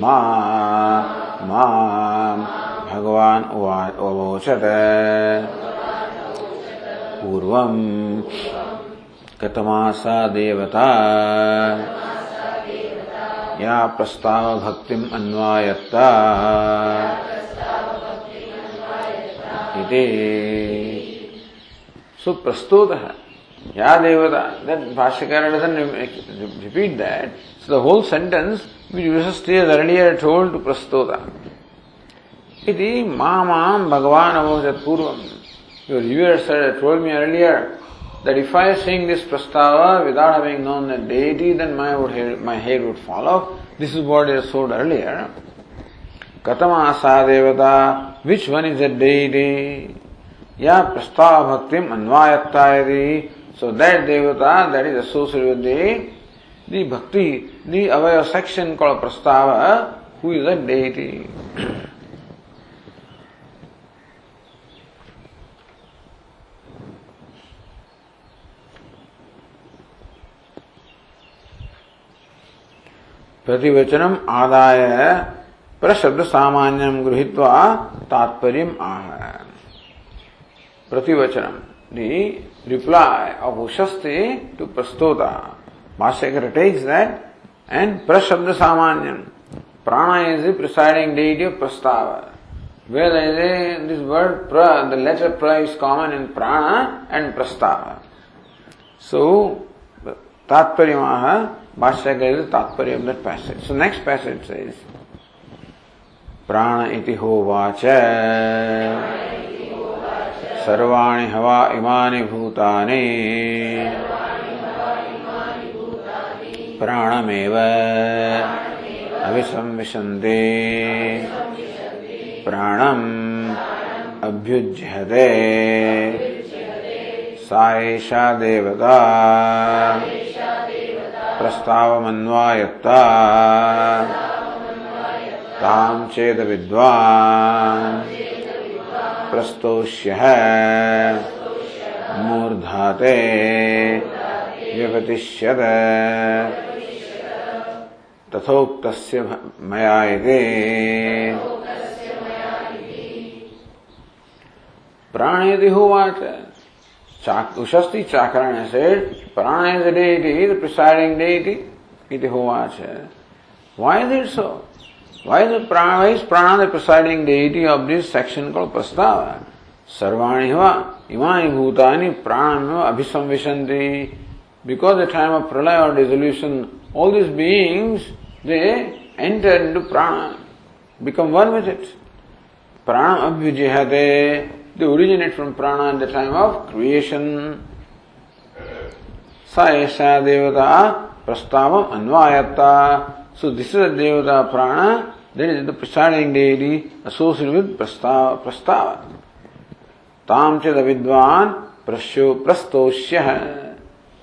मां भगवान अवोचत पूर्वम् कतमासा देवता या प्रस्ताव भक्ति अन्वायत्ता सुप्रस्तुत। या देवता दैट भाष्यकार repeat that so the whole sentence which विशस्त्री earlier told to प्रस्तुत इति मा माम भगवान अवोचत पूर्व your your sir told me earlier that if I sing this prastava without having known the deity, then my, would, my hair would fall off. This is what is told earlier. Katama asa devata, which one is the deity? Ya prastava bhaktim anvayattayadi. So that devata that is associated with the, the bhakti, the avaya section called prastava, who is the deity. प्रतिवचनम आदाय प्रशब्द सामान्यम गृहीत्वा तात्पर्य आह प्रतिवचनम the reply of Ushasti to प्रस्तोता भाष्यकर takes that and प्रशब्द prana is the presiding deity of prastava where there is this word pra the letter pra is common in prana and prastava so tatparyamaha भाष्यकर तात्पर्य of that passage so next passage is प्राण इति होवाच सर्वाणी हवा इमानि भूतानि। प्राणमेव अभिसंविशन्ति प्राणम् अभ्युज्यते। सा एषा देवता प्रस्तावमन्वायत्ता चेद विद्वान्। प्रस्तोष्यः। मूर्धाते। व्यपतिष्यत। तथोक्तस्य मया इति। प्राणेति होवाच। Ushasti Chakrayana say prana is deity is presiding deity it होवाच why is it so why is prana is prana the presiding deity of this section को प्रस्ताव? सर्वाणि वा इमानि भूतानि प्राणमे अभिसंविशन्ति। Because the time of pralaya और dissolution all this beings they enter into prana become one with it प्राण अभ्युजहते They originate from prana at the time of creation. Sa devata prastavam anvayata. So this is a devata prana that is the presiding deity associated with prastava. prastava. Tam chada vidvan prasyo prastoshya.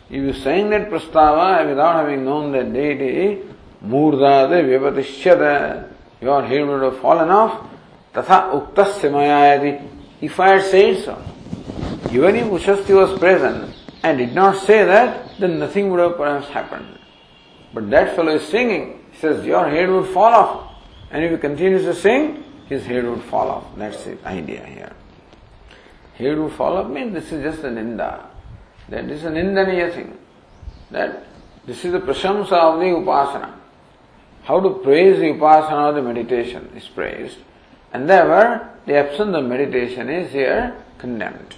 If you saying that prastava without having known that deity, murdade vyapatishyada, your head would have fallen off. Tatha uktasya mayayati. If I had said so, even if Ushasti was present and did not say that, then nothing would have perhaps happened. But that fellow is singing. He says, Your head would fall off. And if he continues to sing, his head would fall off. That's the idea here. Head would fall off means this is just a ninda. That is an nindaniya thing. That this is the prashamsa of the upasana. How to praise the upasana of the meditation is praised. And therefore, the absence of meditation is here condemned.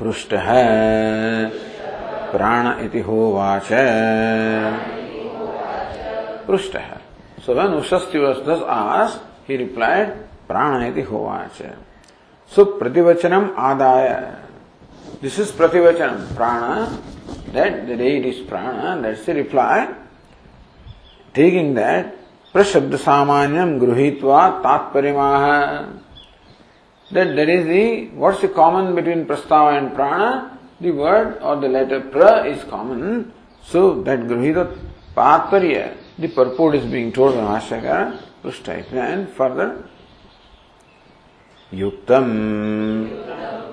पृष्ठ है प्राण इति होवाच पृष्ठ है so when was thus asked, he replied, प्राण इति होवाच सो प्रतिवचनम आदाय दिस इज़ प्रतिवचनम प्राण that the deity is prana, that's the reply. Taking that, prashabda samanyam gruhitva tatparimaha. That there is the, what's the common between prastava and prana? The word or the letter pra is common. So that gruhita tatparya, the purport is being told by Mashakara, Prushta and further. युक्तम्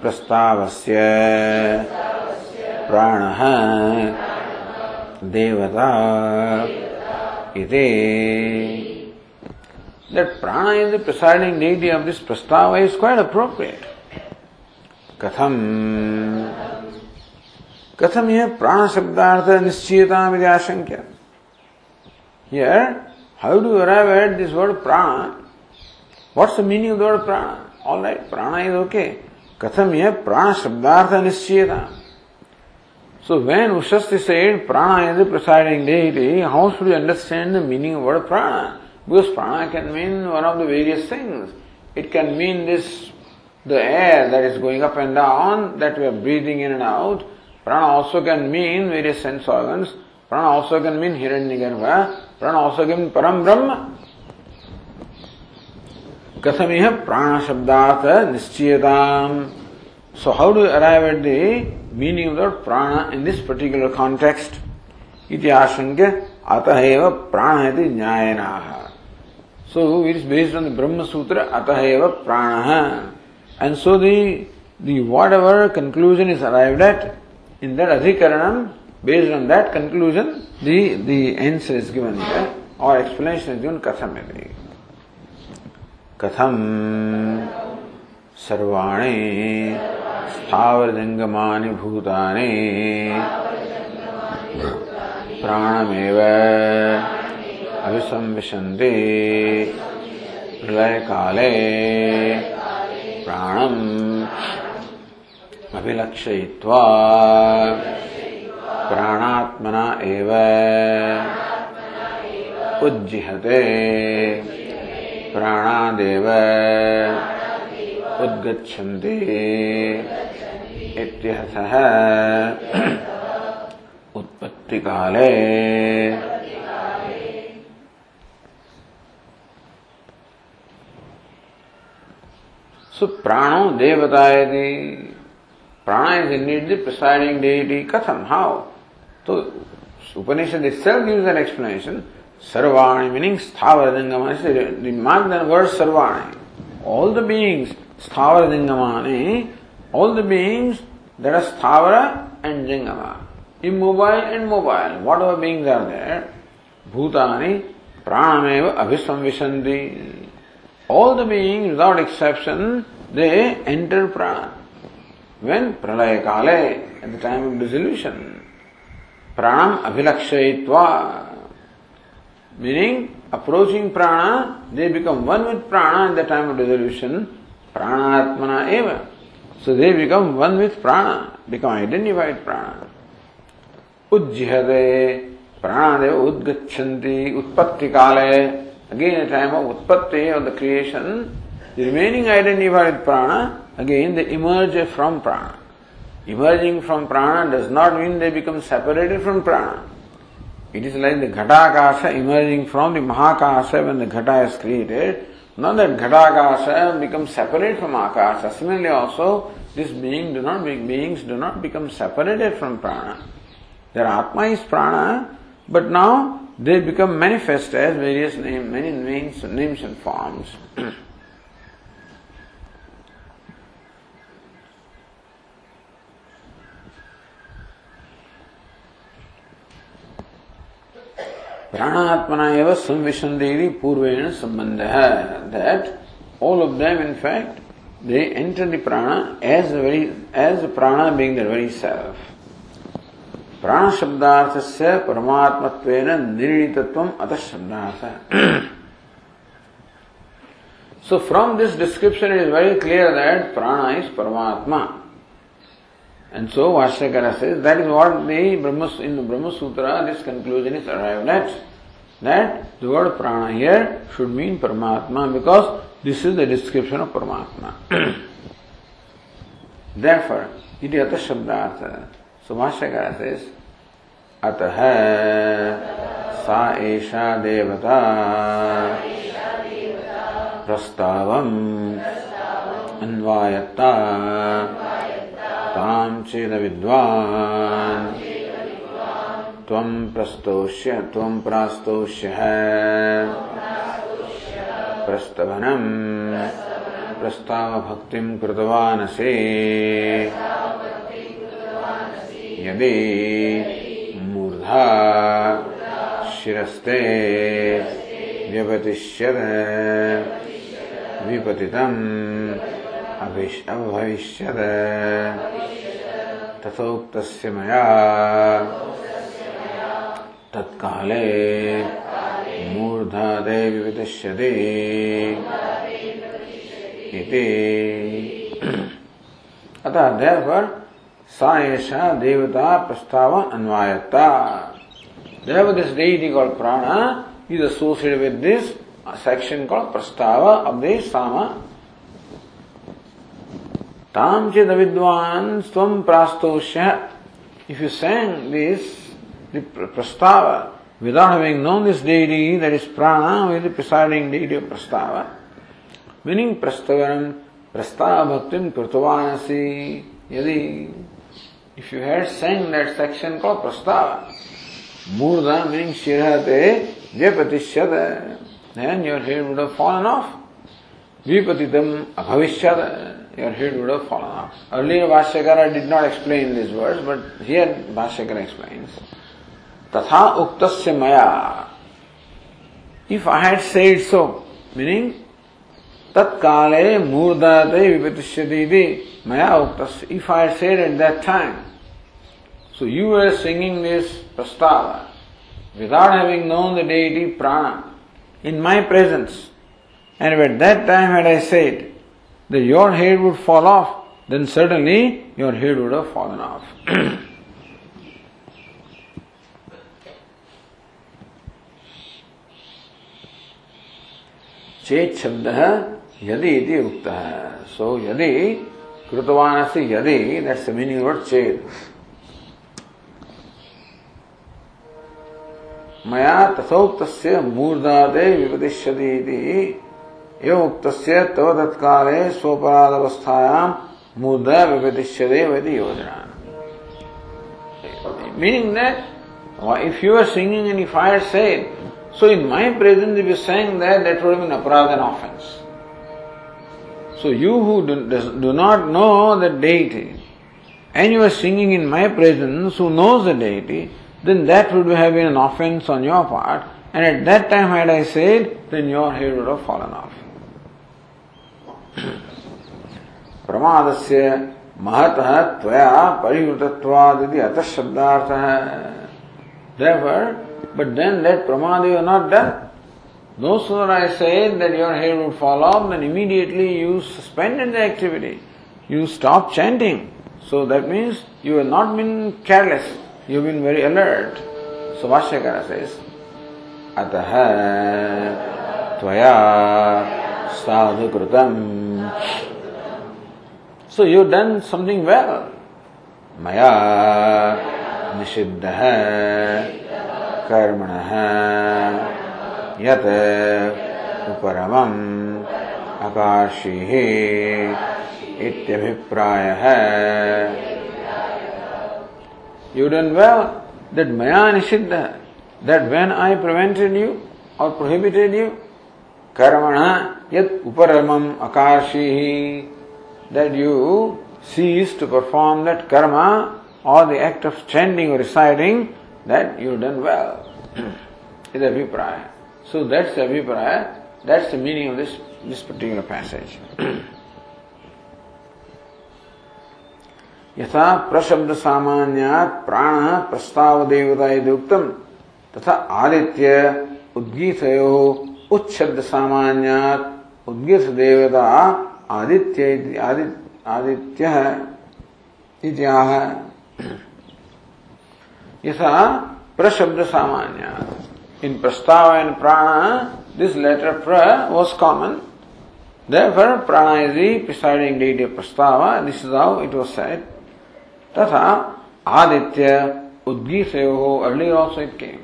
प्रस्तावस्य प्राणः देवता इति that prana is the presiding deity of this prastava is quite appropriate. Katham Katham here prana shabdartha nischiyata with ashankya. Here, how do you arrive at this word prana? What's the meaning of the word prana? Alright, prana is okay. Katham here prana shabdartha nischiyata. So when Ushasti said prana is the presiding deity, how should we understand the meaning of word prana? Because prana can mean one of the various things. It can mean this, the air that is going up and down, that we are breathing in and out. Prana also can mean various sense organs. Prana also can mean Hiranyagarbha. Prana also can mean Param Brahma. Kathamiha prana shabdata nischiyadam. So how do you arrive at the meaning of the word prana in this particular context? Iti ashankya ataheva prana iti nyayanaha. So it is based on the Brahma Sutra ataheva prana. And so the, the whatever conclusion is arrived at in that adhikaranam, based on that conclusion, the, the answer is given here or explanation is given katham iti. Katham सर्वाणि स्थावरजङ्गमानि भूतानि। प्राणमेव अभिसंविशन्ति। प्रलयकाले प्राणम् अभिलक्षयित्वा प्राणात्मना एव उज्जिहते। प्राणादेव उद्गच्छन्ति। इत्यर्थः उत्पत्तिकाले। सुप्राणो देवता यदि प्राणा is indeed the presiding deity कथम हाउ तो Upanishad itself gives an explanation सर्वाणि मीनिंग स्थावर जंगम दिमाग दन word all the beings Sthavara Jingamani, all the beings that are Sthavara and Jingama, immobile and mobile, whatever beings are there, Bhutani, Pranameva Abhisamvishanti. All the beings without exception, they enter prana. When Pralaya Kale, at the time of dissolution, Pranam Abhilakshayitva, meaning approaching prana, they become one with prana at the time of dissolution, प्राणात्मना एव। सुधे become one with prana become identified prana. उज्जहदे प्राणादे उद्गच्छन्ति उत्पत्ति काले again time of उत्पत्ति of the creation the remaining identified prana again the emerge from prana. Emerging from prana does not mean they become separated from prana. It is like the ghatakasha emerging from the mahakasha when the ghata is created Not that Ghatakasha becomes separate from Akasha. Similarly also, this being do not beings do not become separated from Prana. Their Atma is Prana, but now they become manifest as various names, many names, names and forms. प्राणात्मना एवं संविशंदेरी पूर्वेण संबंध है that all of them in fact they enter the prana as very as prana being the very self प्राण शब्दार्थ से परमात्मत्व निर्णितत्व अतः शब्दार्थ so from this description is very clear that prana is Paramatma And so Vashyakara says that is what the Brahma, in the Brahma Sutra this conclusion is arrived at. That the word prana here should mean Paramatma because this is the description of Paramatma. Therefore, it is Ata Shabdartha. So Vashyakara says, अतः सा एषा देवता प्रस्तावम् अन्वायत्ता चेद विद्वान्। त्वं प्रस्तोष्य त्वं प्रास्तोष्य। प्रस्तवनम् प्रस्तावभक्तिं कृतवानसि। यदि मूर्धा शिरस्ते व्यपतिष्यत। विपतितम्। अभविष्य तथोक्त मया। तत्काले मूर्धा देवी अतः देव पर देवता प्रस्ताव अन्वायता। देव this deity call prana is associated with this section call prastava अब this Sama Tam chid avidwan svam prastosya. If you sang this, the prastava, without having known this deity, that is prana, with the presiding deity of prastava, meaning prastavanam, prastava bhaktim krutavanasi, yadi, if you had sang that section called prastava, murda meaning shirhate, vyapatishyata, then your head would have fallen off. Vipatitam abhavishyata, your head would have fallen off. Earlier Bhashyakara did not explain these words, but here Bhashyakara explains. Tatha uktasya maya. If I had said so, meaning tatkale murdate vipatishyati maya uktasya. If I had said at that time, so you were singing this prastava without having known the deity prana in my presence. And at that time had I said, that your head would fall off, then certainly your head would have fallen off. चेत शब्द यदि इति उक्त है सो यदि कृतवान से यदि that's the meaning word चेत मया तथोक्त मूर्धादे विपदिश्यति एवं उक्त तव तत्काले स्वपराधावस्थायाम मुद्दा विपदिश्यते वैदि योजना Meaning that if you are singing and if I had said, so in my presence if you sang that, that would have been aparadha and offense. So you who do, do not know the deity, and you are singing in my presence who knows the deity, then that would have been an offense on your part, and at that time had I said, then your head would have fallen off. प्रमाद से महत त्वया परिवृतत्वादि अतः शब्दार्थ है Therefore, but then that pramad you are not done. No sooner I say that your hair would fall off, then immediately you suspended the activity. You stop chanting. So that means you have not been careless. You have been very alert. So Vashyakara says, Ataha Tvaya Krutam. So you've done something well. Maya Nishiddha Karmana Yat उपरमम् आकाशीः इत्यभिप्रायः You done well that Maya Nishiddha, that when I prevented you or prohibited you, कर्मण यद उपरमम अकाशी ही that you cease to perform that karma और the act of standing और receding that you done well is अभिप्राय so that's अभिप्राय that's the meaning of this this particular passage यथा प्रशब्द सामान्यात प्राण प्रस्ताव देवता यदि उक्तम तथा आदित्य उद्गीतयो उच्छेद सामान्य उद्गीर्ष देवता आदित्य आदित्य आदित्य है प्रशब्द सामान्य in prastava and prana this letter प्र was common they were prana is presiding deity a prastava this is how it was said तथा आदित्य उद्गीर्ष हो early also it came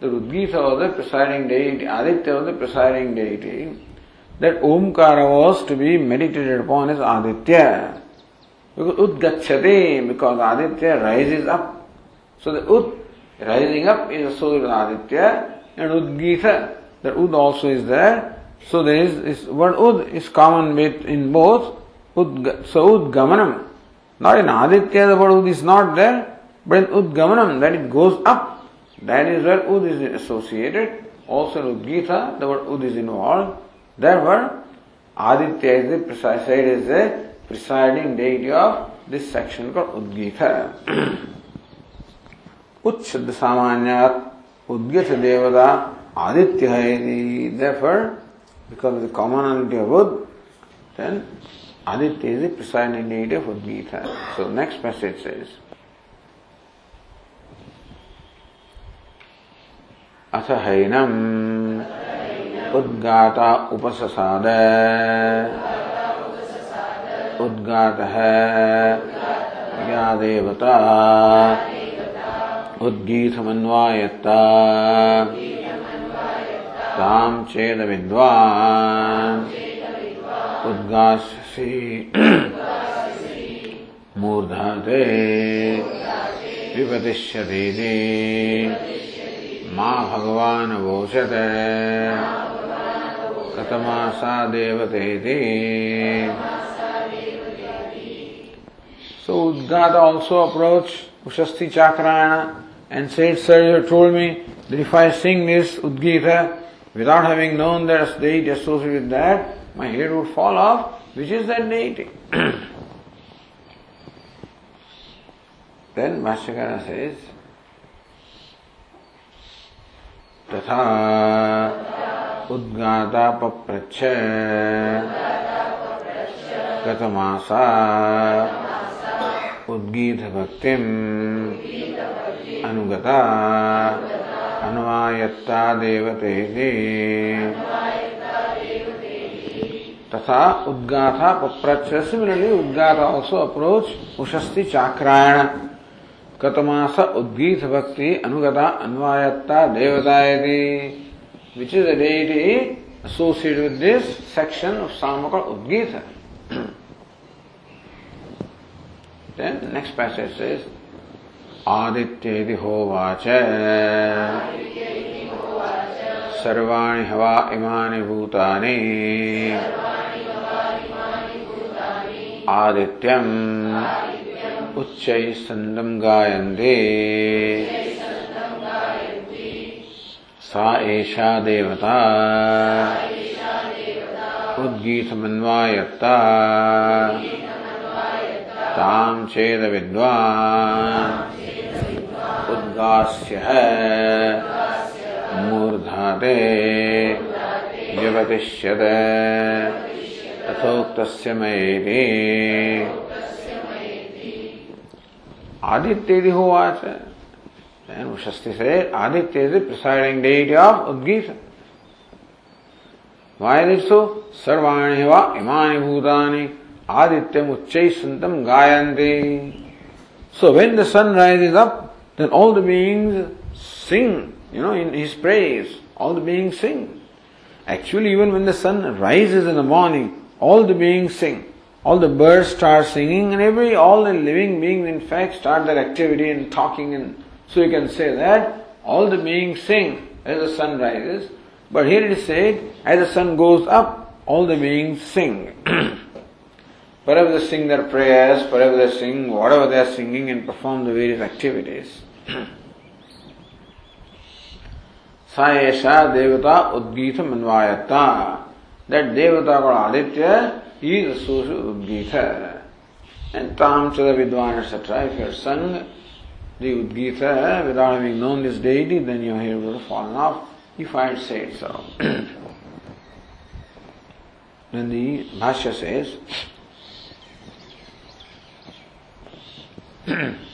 The Udgita was the presiding deity. Aditya was the presiding deity. That Omkara was to be meditated upon as Aditya. Because Udgachate, because Aditya rises up. So the Ud rising up is associated with Aditya and Udgita that ud also is there. So there is this word ud is common with in both. Ud, so ud gamanam. Not in Aditya the word ud is not there, but in ud gamanam that it goes up. That is where ud is associated. Also in Udgita the word ud is involved. Therefore, Aditya is the precise side is the presiding deity of this section called Udgita. उच्छब्द सामान्यात उद्गीत देवता Aditya is therefore, because of the commonality of Ud, then Aditya is the presiding deity of Udgita. So next passage says, अथ हैनम्। उद्गाता उपससाद। उद्गातः या देवता। उद्गीतमन्वायत्ता। ताम चेद विद्वान् उद्गासी मूर्धते। विपतिष्यतीति। मा भगवान् वोचत कथमा सा देवतेति So Udgata also approached Ushasti Chakrayana and said, Sir, you told me that if I sing this Udgita, Without having known there's deity associated with that, my head would fall off. Which is that deity? then Bhashyakara says, तथा उद्गाता पप्रच्छ कथमासा। उद्गीत भक्तिम अनुगता। अन्वायत्ता देवते तथा उद्गाथा पप्रच्छ similarly उद्गाथा also approach Ushasti Chakrayana कतमास उद्गीत भक्ति अनुगता अन्वायत्ता देवदायति। Which is ready associate with this section of सामक udgita then next passage is आदित्येति होवाच हवा इमानि भूतानि आदित्यम् उच्चैः सन्दम् गायन्ते। सा एषा देवता। उद्गीतमन्वायत्ता। तां चेद विद्वान् उद्गास्य। मूर्धाते। व्यवतिष्यत तथोक्तस्य मयेति Aditya Hovacha. And Shasti said, Aditya the presiding deity of Udgita. Why is it so? Sarvani va imani bhutani adityam uchchai santam gayanti. So when the sun rises up, then all the beings sing, you know, in his praise. All the beings sing. Actually, even when the sun rises in the morning, all the beings sing. All the birds start singing and every, all the living beings in fact start their activity and talking and so you can say that all the beings sing as the sun rises. But here it is said, as the sun goes up, all the beings sing. perhaps they sing their prayers, perhaps they sing whatever they are singing and perform the various activities. Sayesha Devata Udgita Manvayata. That Devata called Aditya is with Udgita. And Tam Chada Vidwan, etc. If you have sung the Udgita without having known this deity, then your hair would have fallen off if I had said so. then the Bhashya says,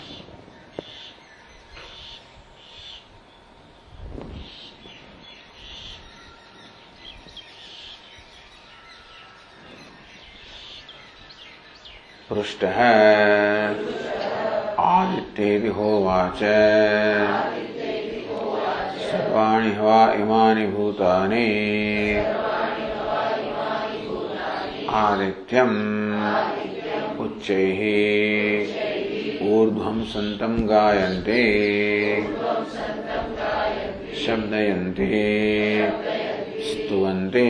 पृष्ठ आदित्येति होवाच। सर्वाणि हवा इमानि भूतानि। आदित्यम् उच्चैः। ऊर्ध्वं सन्तं गायन्ते। शब्दयन्ते। स्तुवन्ते।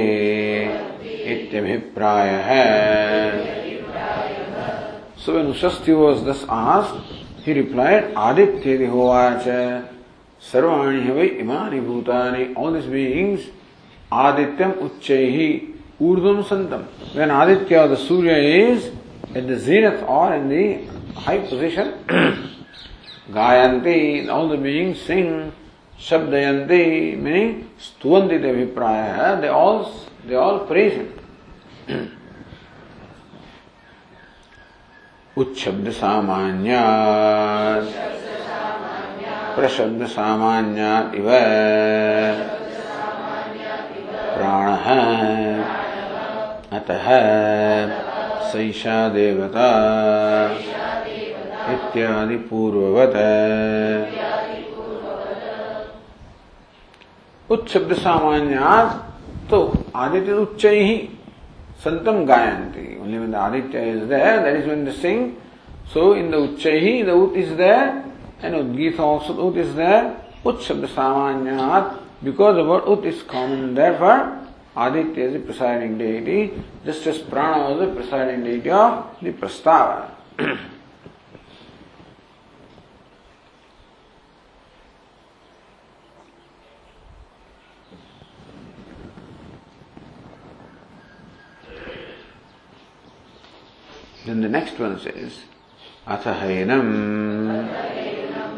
इत्यभिप्रायः। So when Ushasti was thus asked, He replied, Aditya Dihovacha Sarvani Havai Imani Bhutani, all these beings, Adityam Uchchaihi Urdham Santam. When Aditya, the Surya, is at the zenith or in the high position, Gayanti, all the beings sing, Shabdayanti, meaning Stuvanti Devipraya, they all, they all praise him. उच्छब्द सामान्य प्रशब्द सामान्य इव। प्राण। अतः सैषा देवता। इत्यादि पूर्ववत। उच्च शब्द तो आदित्य उच्च ही Santam Gayanti. Only when the Aditya is there, that is when they sing. So in the Uchchahi, the Ut is there, and Udgita also Ut is there. Ut Shabda Samanyat, because the word Ut is common, therefore Aditya is the presiding deity, just as Prana was the presiding deity of the Prastava. Then the next one says, अथ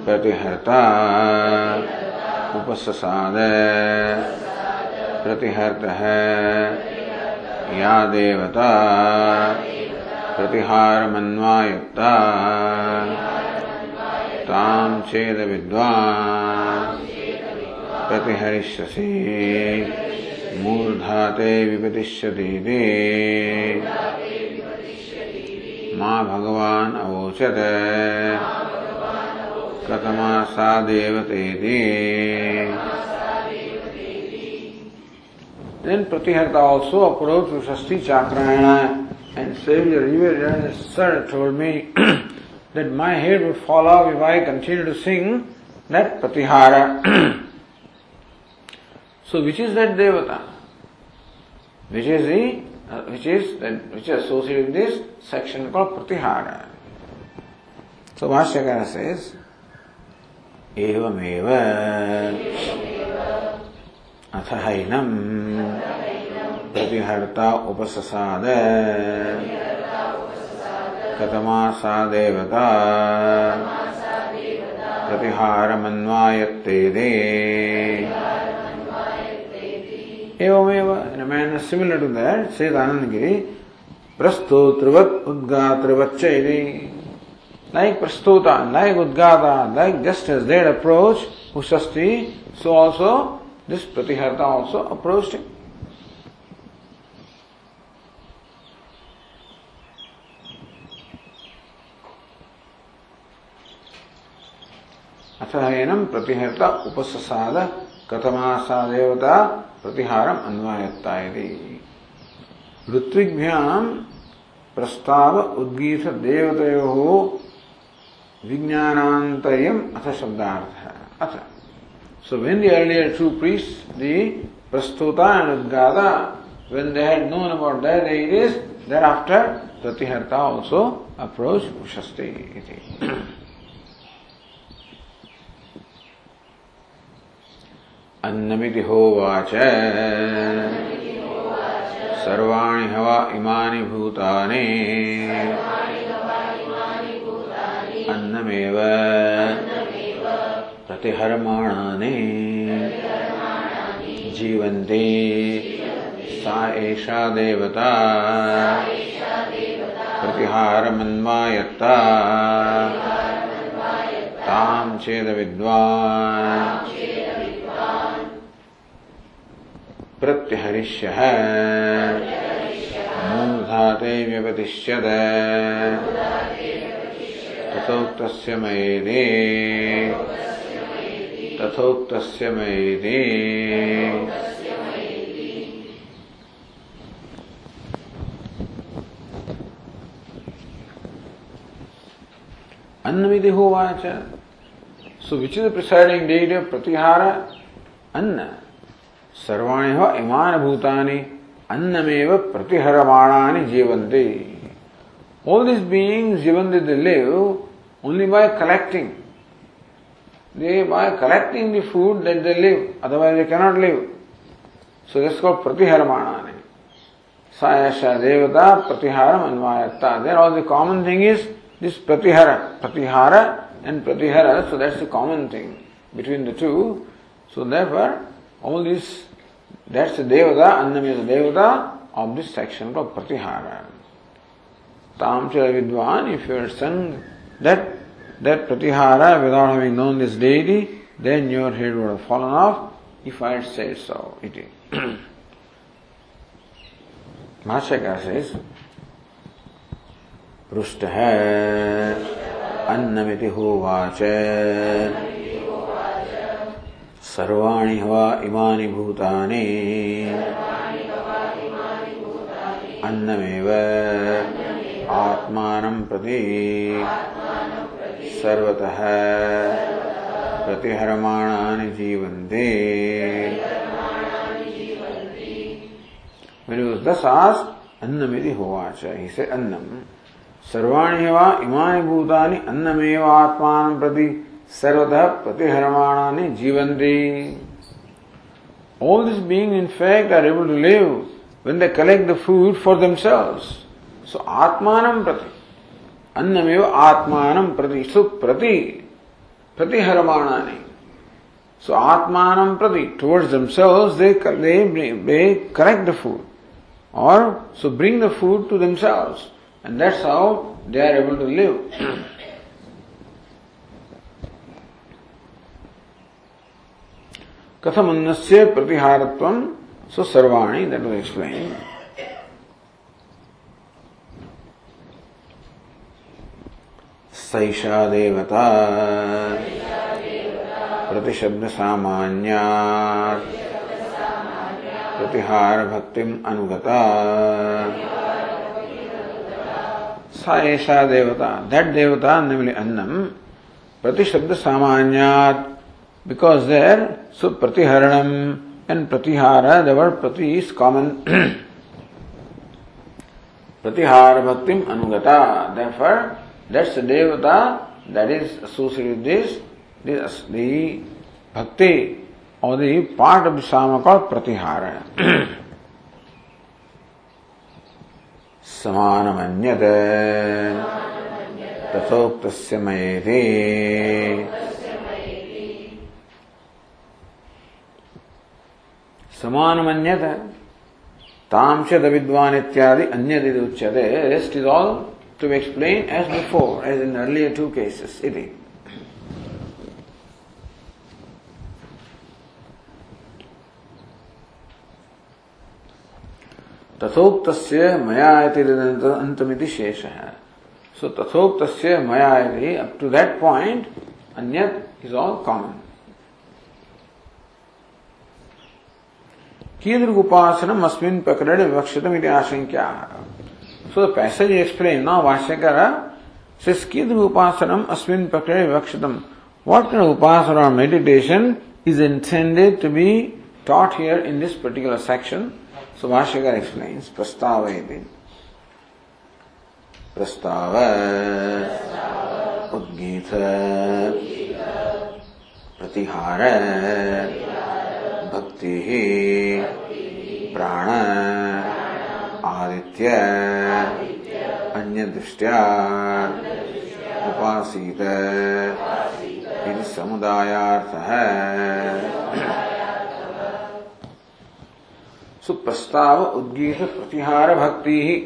प्रतिहर्ता उपससाद प्रतिहर्त या देवता प्रतिहार मन्वायुक्ता ताम चेद विद्वान् प्रतिहरिष्यसि मूर्धाते विपतिष्यति माँ भगवान अवोचत कथमा सा देवते Then Pratihata also approached Ushasti Chakrayana and said, Your reverend sir told me that my head would fall off if I continue to sing that Pratihara. so which is that Devata? Which is the uh, which is which is associated with this section called Pratihara. So Vashyakara says, एवमेव अथ हैनम् प्रतिहर्ता उपससाद कथमा सा देवता प्रतिहारमन्वायत्ते दे एवमेव रमेण similar to that Shri Anand Giri प्रस्तोत्रवत उद्गात्रवत च like प्रस्तोता like उद्गाता like just as there approach who so also this प्रतिहर्ता also approached अथ एनम प्रतिहर्ता उपससाद कथमासा देवता प्रतिहारम अन्वयत्ता ऋत्विभ्याम प्रस्ताव उद्गीत देवतयो विज्ञानांतर्यम अथ शब्दार्थ। अथ। So when the earlier two priest the प्रस्तुता एंड उद्गाता when they had known about their deities, thereafter Pratiharta also approached Ushasti. अन्नमिति होवाच सर्वाणि हवा इमानि भूतानि। अन्नमेव प्रतिहरमाणानि। जीवन्ति। सा एषा देवता। प्रतिहारमन्वायत्ता तां चेदविद्वान्। प्रत्यहरिष्य मूर्धाते व्यपतिष्यत तथोक्तस्य मयेदे तथोक्तस्य मयेदे अन्नमिति होवाच which is the presiding deity of Pratihara? Anna. सर्वाणी हो इमान भूतानि अन्नमेव प्रतिहरमाणानि जीवन्ति all these beings even they live only by collecting they by collecting the food that they live otherwise they cannot live so that's called pratiharamana sayasha devata pratiharam anvayata there all the common thing is this pratihara pratihara and pratihara so that's the common thing between the two so therefore all these That's the Devata, Annam is the Devata of this section called Pratihara. Tamcha Vidwan, if you had sung that, that Pratihara without having known this deity, then your head would have fallen off if I had said so. It is. Mashaka says, पृष्टः अन्नमिति होवाच सर्वाणि हवा इमानि भूतानि। अन्नमेव आत्मानं प्रति। सर्वतः प्रतिहरमाणानि जीवन्ते। दशास् अन्नमिति होवाच हि से अन्नम् सर्वाणि वा इमानि भूतानि, अन्नमेव आत्मानं प्रति। सर्वधा प्रतिहरमाणा ने जीवन the all this being in fact are able to live when they collect the food for them so आत्मान प्रति अन्नमेव आत्मान प्रति सो प्रति प्रतिहरमाणा ने सो आत्मान प्रति towards them selves they collect the food और so bring the food to them and that's how they are able to live कथम से प्रतिहारत्व सो सर्वाणी दैट वाज एक्सप्लेन सैषा देवता। प्रतिशब्द सामान्या प्रतिहार भक्तिम अनुगता। सा देवता। दैट देवता निमली अन्नम। प्रतिशब्द सामान्यात because there, so pratiharanam and pratihara, the word prati is common. pratihara bhaktim anugata. Therefore, that's the devata that is associated with this, this the bhakti or the part of the sama called pratihara. समानमन्यत तथोक्तस्य मयेति समान मन्यत तामशद विद्वान इत्यादि अन्य उच्यते rest is all to be explained as before, as in earlier two cases. Iti. तथोक्त मया अंतमिति शेष है सो तथोक्त मया up to that point अन्यत is all common कीदृग उपासनम अस्मिन प्रकरण विवक्षितम आशंका so the passage explain now Bhashyakara कीदृग उपासनम अस्मिन प्रकरण विवक्षित व्हाट कैन उपासना और meditation is intended to be taught here in this particular section so Bhashyakara explains प्रस्ताव प्रस्ताव उद्गीत प्रतिहार Bhakti Prana Aditya Anya Drishtya उपासीत। इति समुदायार्थः। सुप्रस्ताव उद्गीत प्रतिहार भक्ति ही।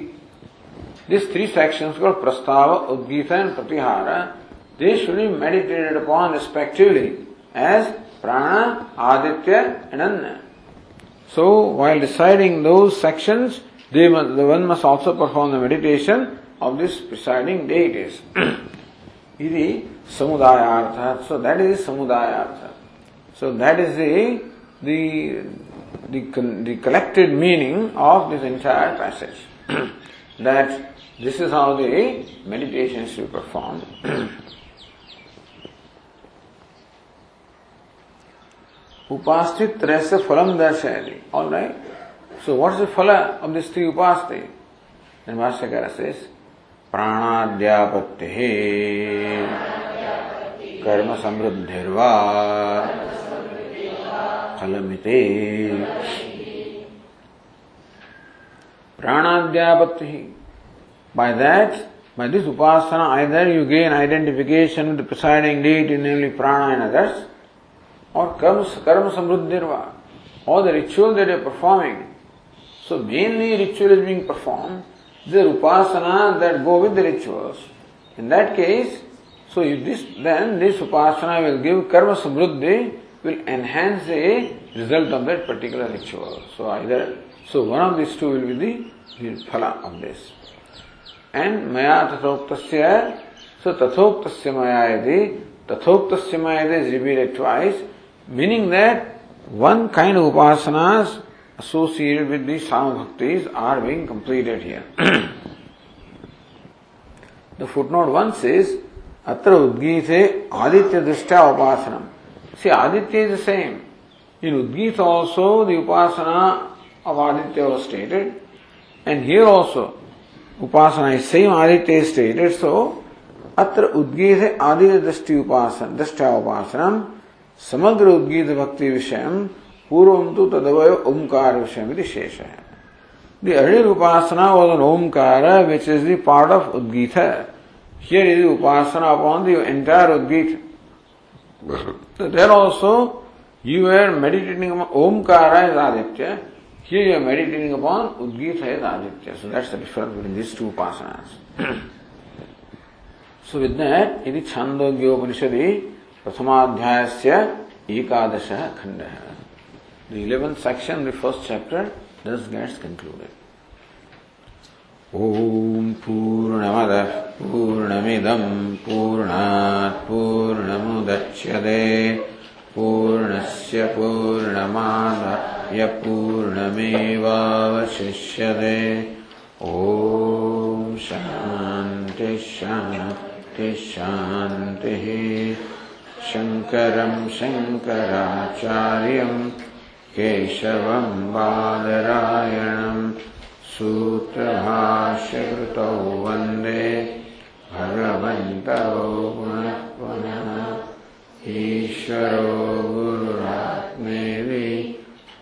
दिस थ्री सेक्शंस को prastava udgita and pratihara they should be meditated upon respectively as Prana, Aditya, and Anna. So, while deciding those sections, they must, the one must also perform the meditation of this presiding deities. Iti samudayartha. So that is samudayartha. So that is the the the, the collected meaning of this entire passage. that this is how the meditation should be performed. Upasthi trasa phalam darshayati. Alright? So what is the phala of these three upasti? Then Vashyakara says, प्राणाद्यापत्ति कर्म समृद्धिर्वा फलमिते Pranadhyapatti. By that, by this upasana, either you gain identification with the presiding deity, namely prana and others, or karma, karma samruddhirva, or the ritual that you are performing. So mainly ritual is being performed, the upasana that go with the rituals. In that case, so this, then this upasana will give karma samruddhi, will enhance the result of that particular ritual. So either, so one of these two will be the, the phala of this. And maya tathoktasya, so tathoktasya maya yadi, tathoktasya maya yadi is repeated twice, meaning that one kind of upasanas associated with the sama bhaktis are being completed here. the footnote 1 says, अत्र उद्गीते आदित्य दृष्टा उपासनम See, Aditya is the same. In Udgita also, the Upasana of Aditya was stated. And here also, Upasana is same Aditya is stated. So, अत्र उद्गीत आदित्य दृष्टि उपासन दृष्टा उपासनम समग्र उद्गीत भक्ति विषय पूर्व तो तदवय ओंकार विषय शेष है। The early upasana was on Omkara which is the part of udgitha here is upasana upon the entire udgitha there also you are meditating Omkara is Aditya here you are meditating upon udgitha is Aditya so that's the difference between this two upasana so with that प्रथमाध्यायस्य एकादशः खण्डः। The eleventh section, the first chapter, thus gets concluded. ॐ पूर्णमदः पूर्णमिदं पूर्णात् पूर्णमुदच्यते। पूर्णस्य पूर्णमादाय पूर्णमेवावशिष्यते। ॐ शान्तिः शान्तिः। शङ्करं शङ्कराचार्यं केशवं बादरायणम् सूत्रभाष्यकृतौ वन्दे भगवन्तौ पुनः पुनः। ईश्वरो गुरुरात्मेति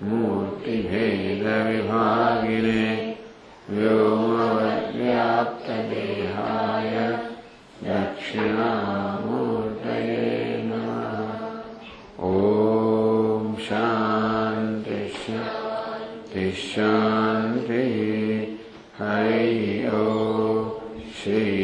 मूर्तिभेदविभागिने व्योमवद्व्याप्तदेहाय दक्षिणामूर्तये शान्ति शान्तिः हरि ओ श्रीगुरुभ्यो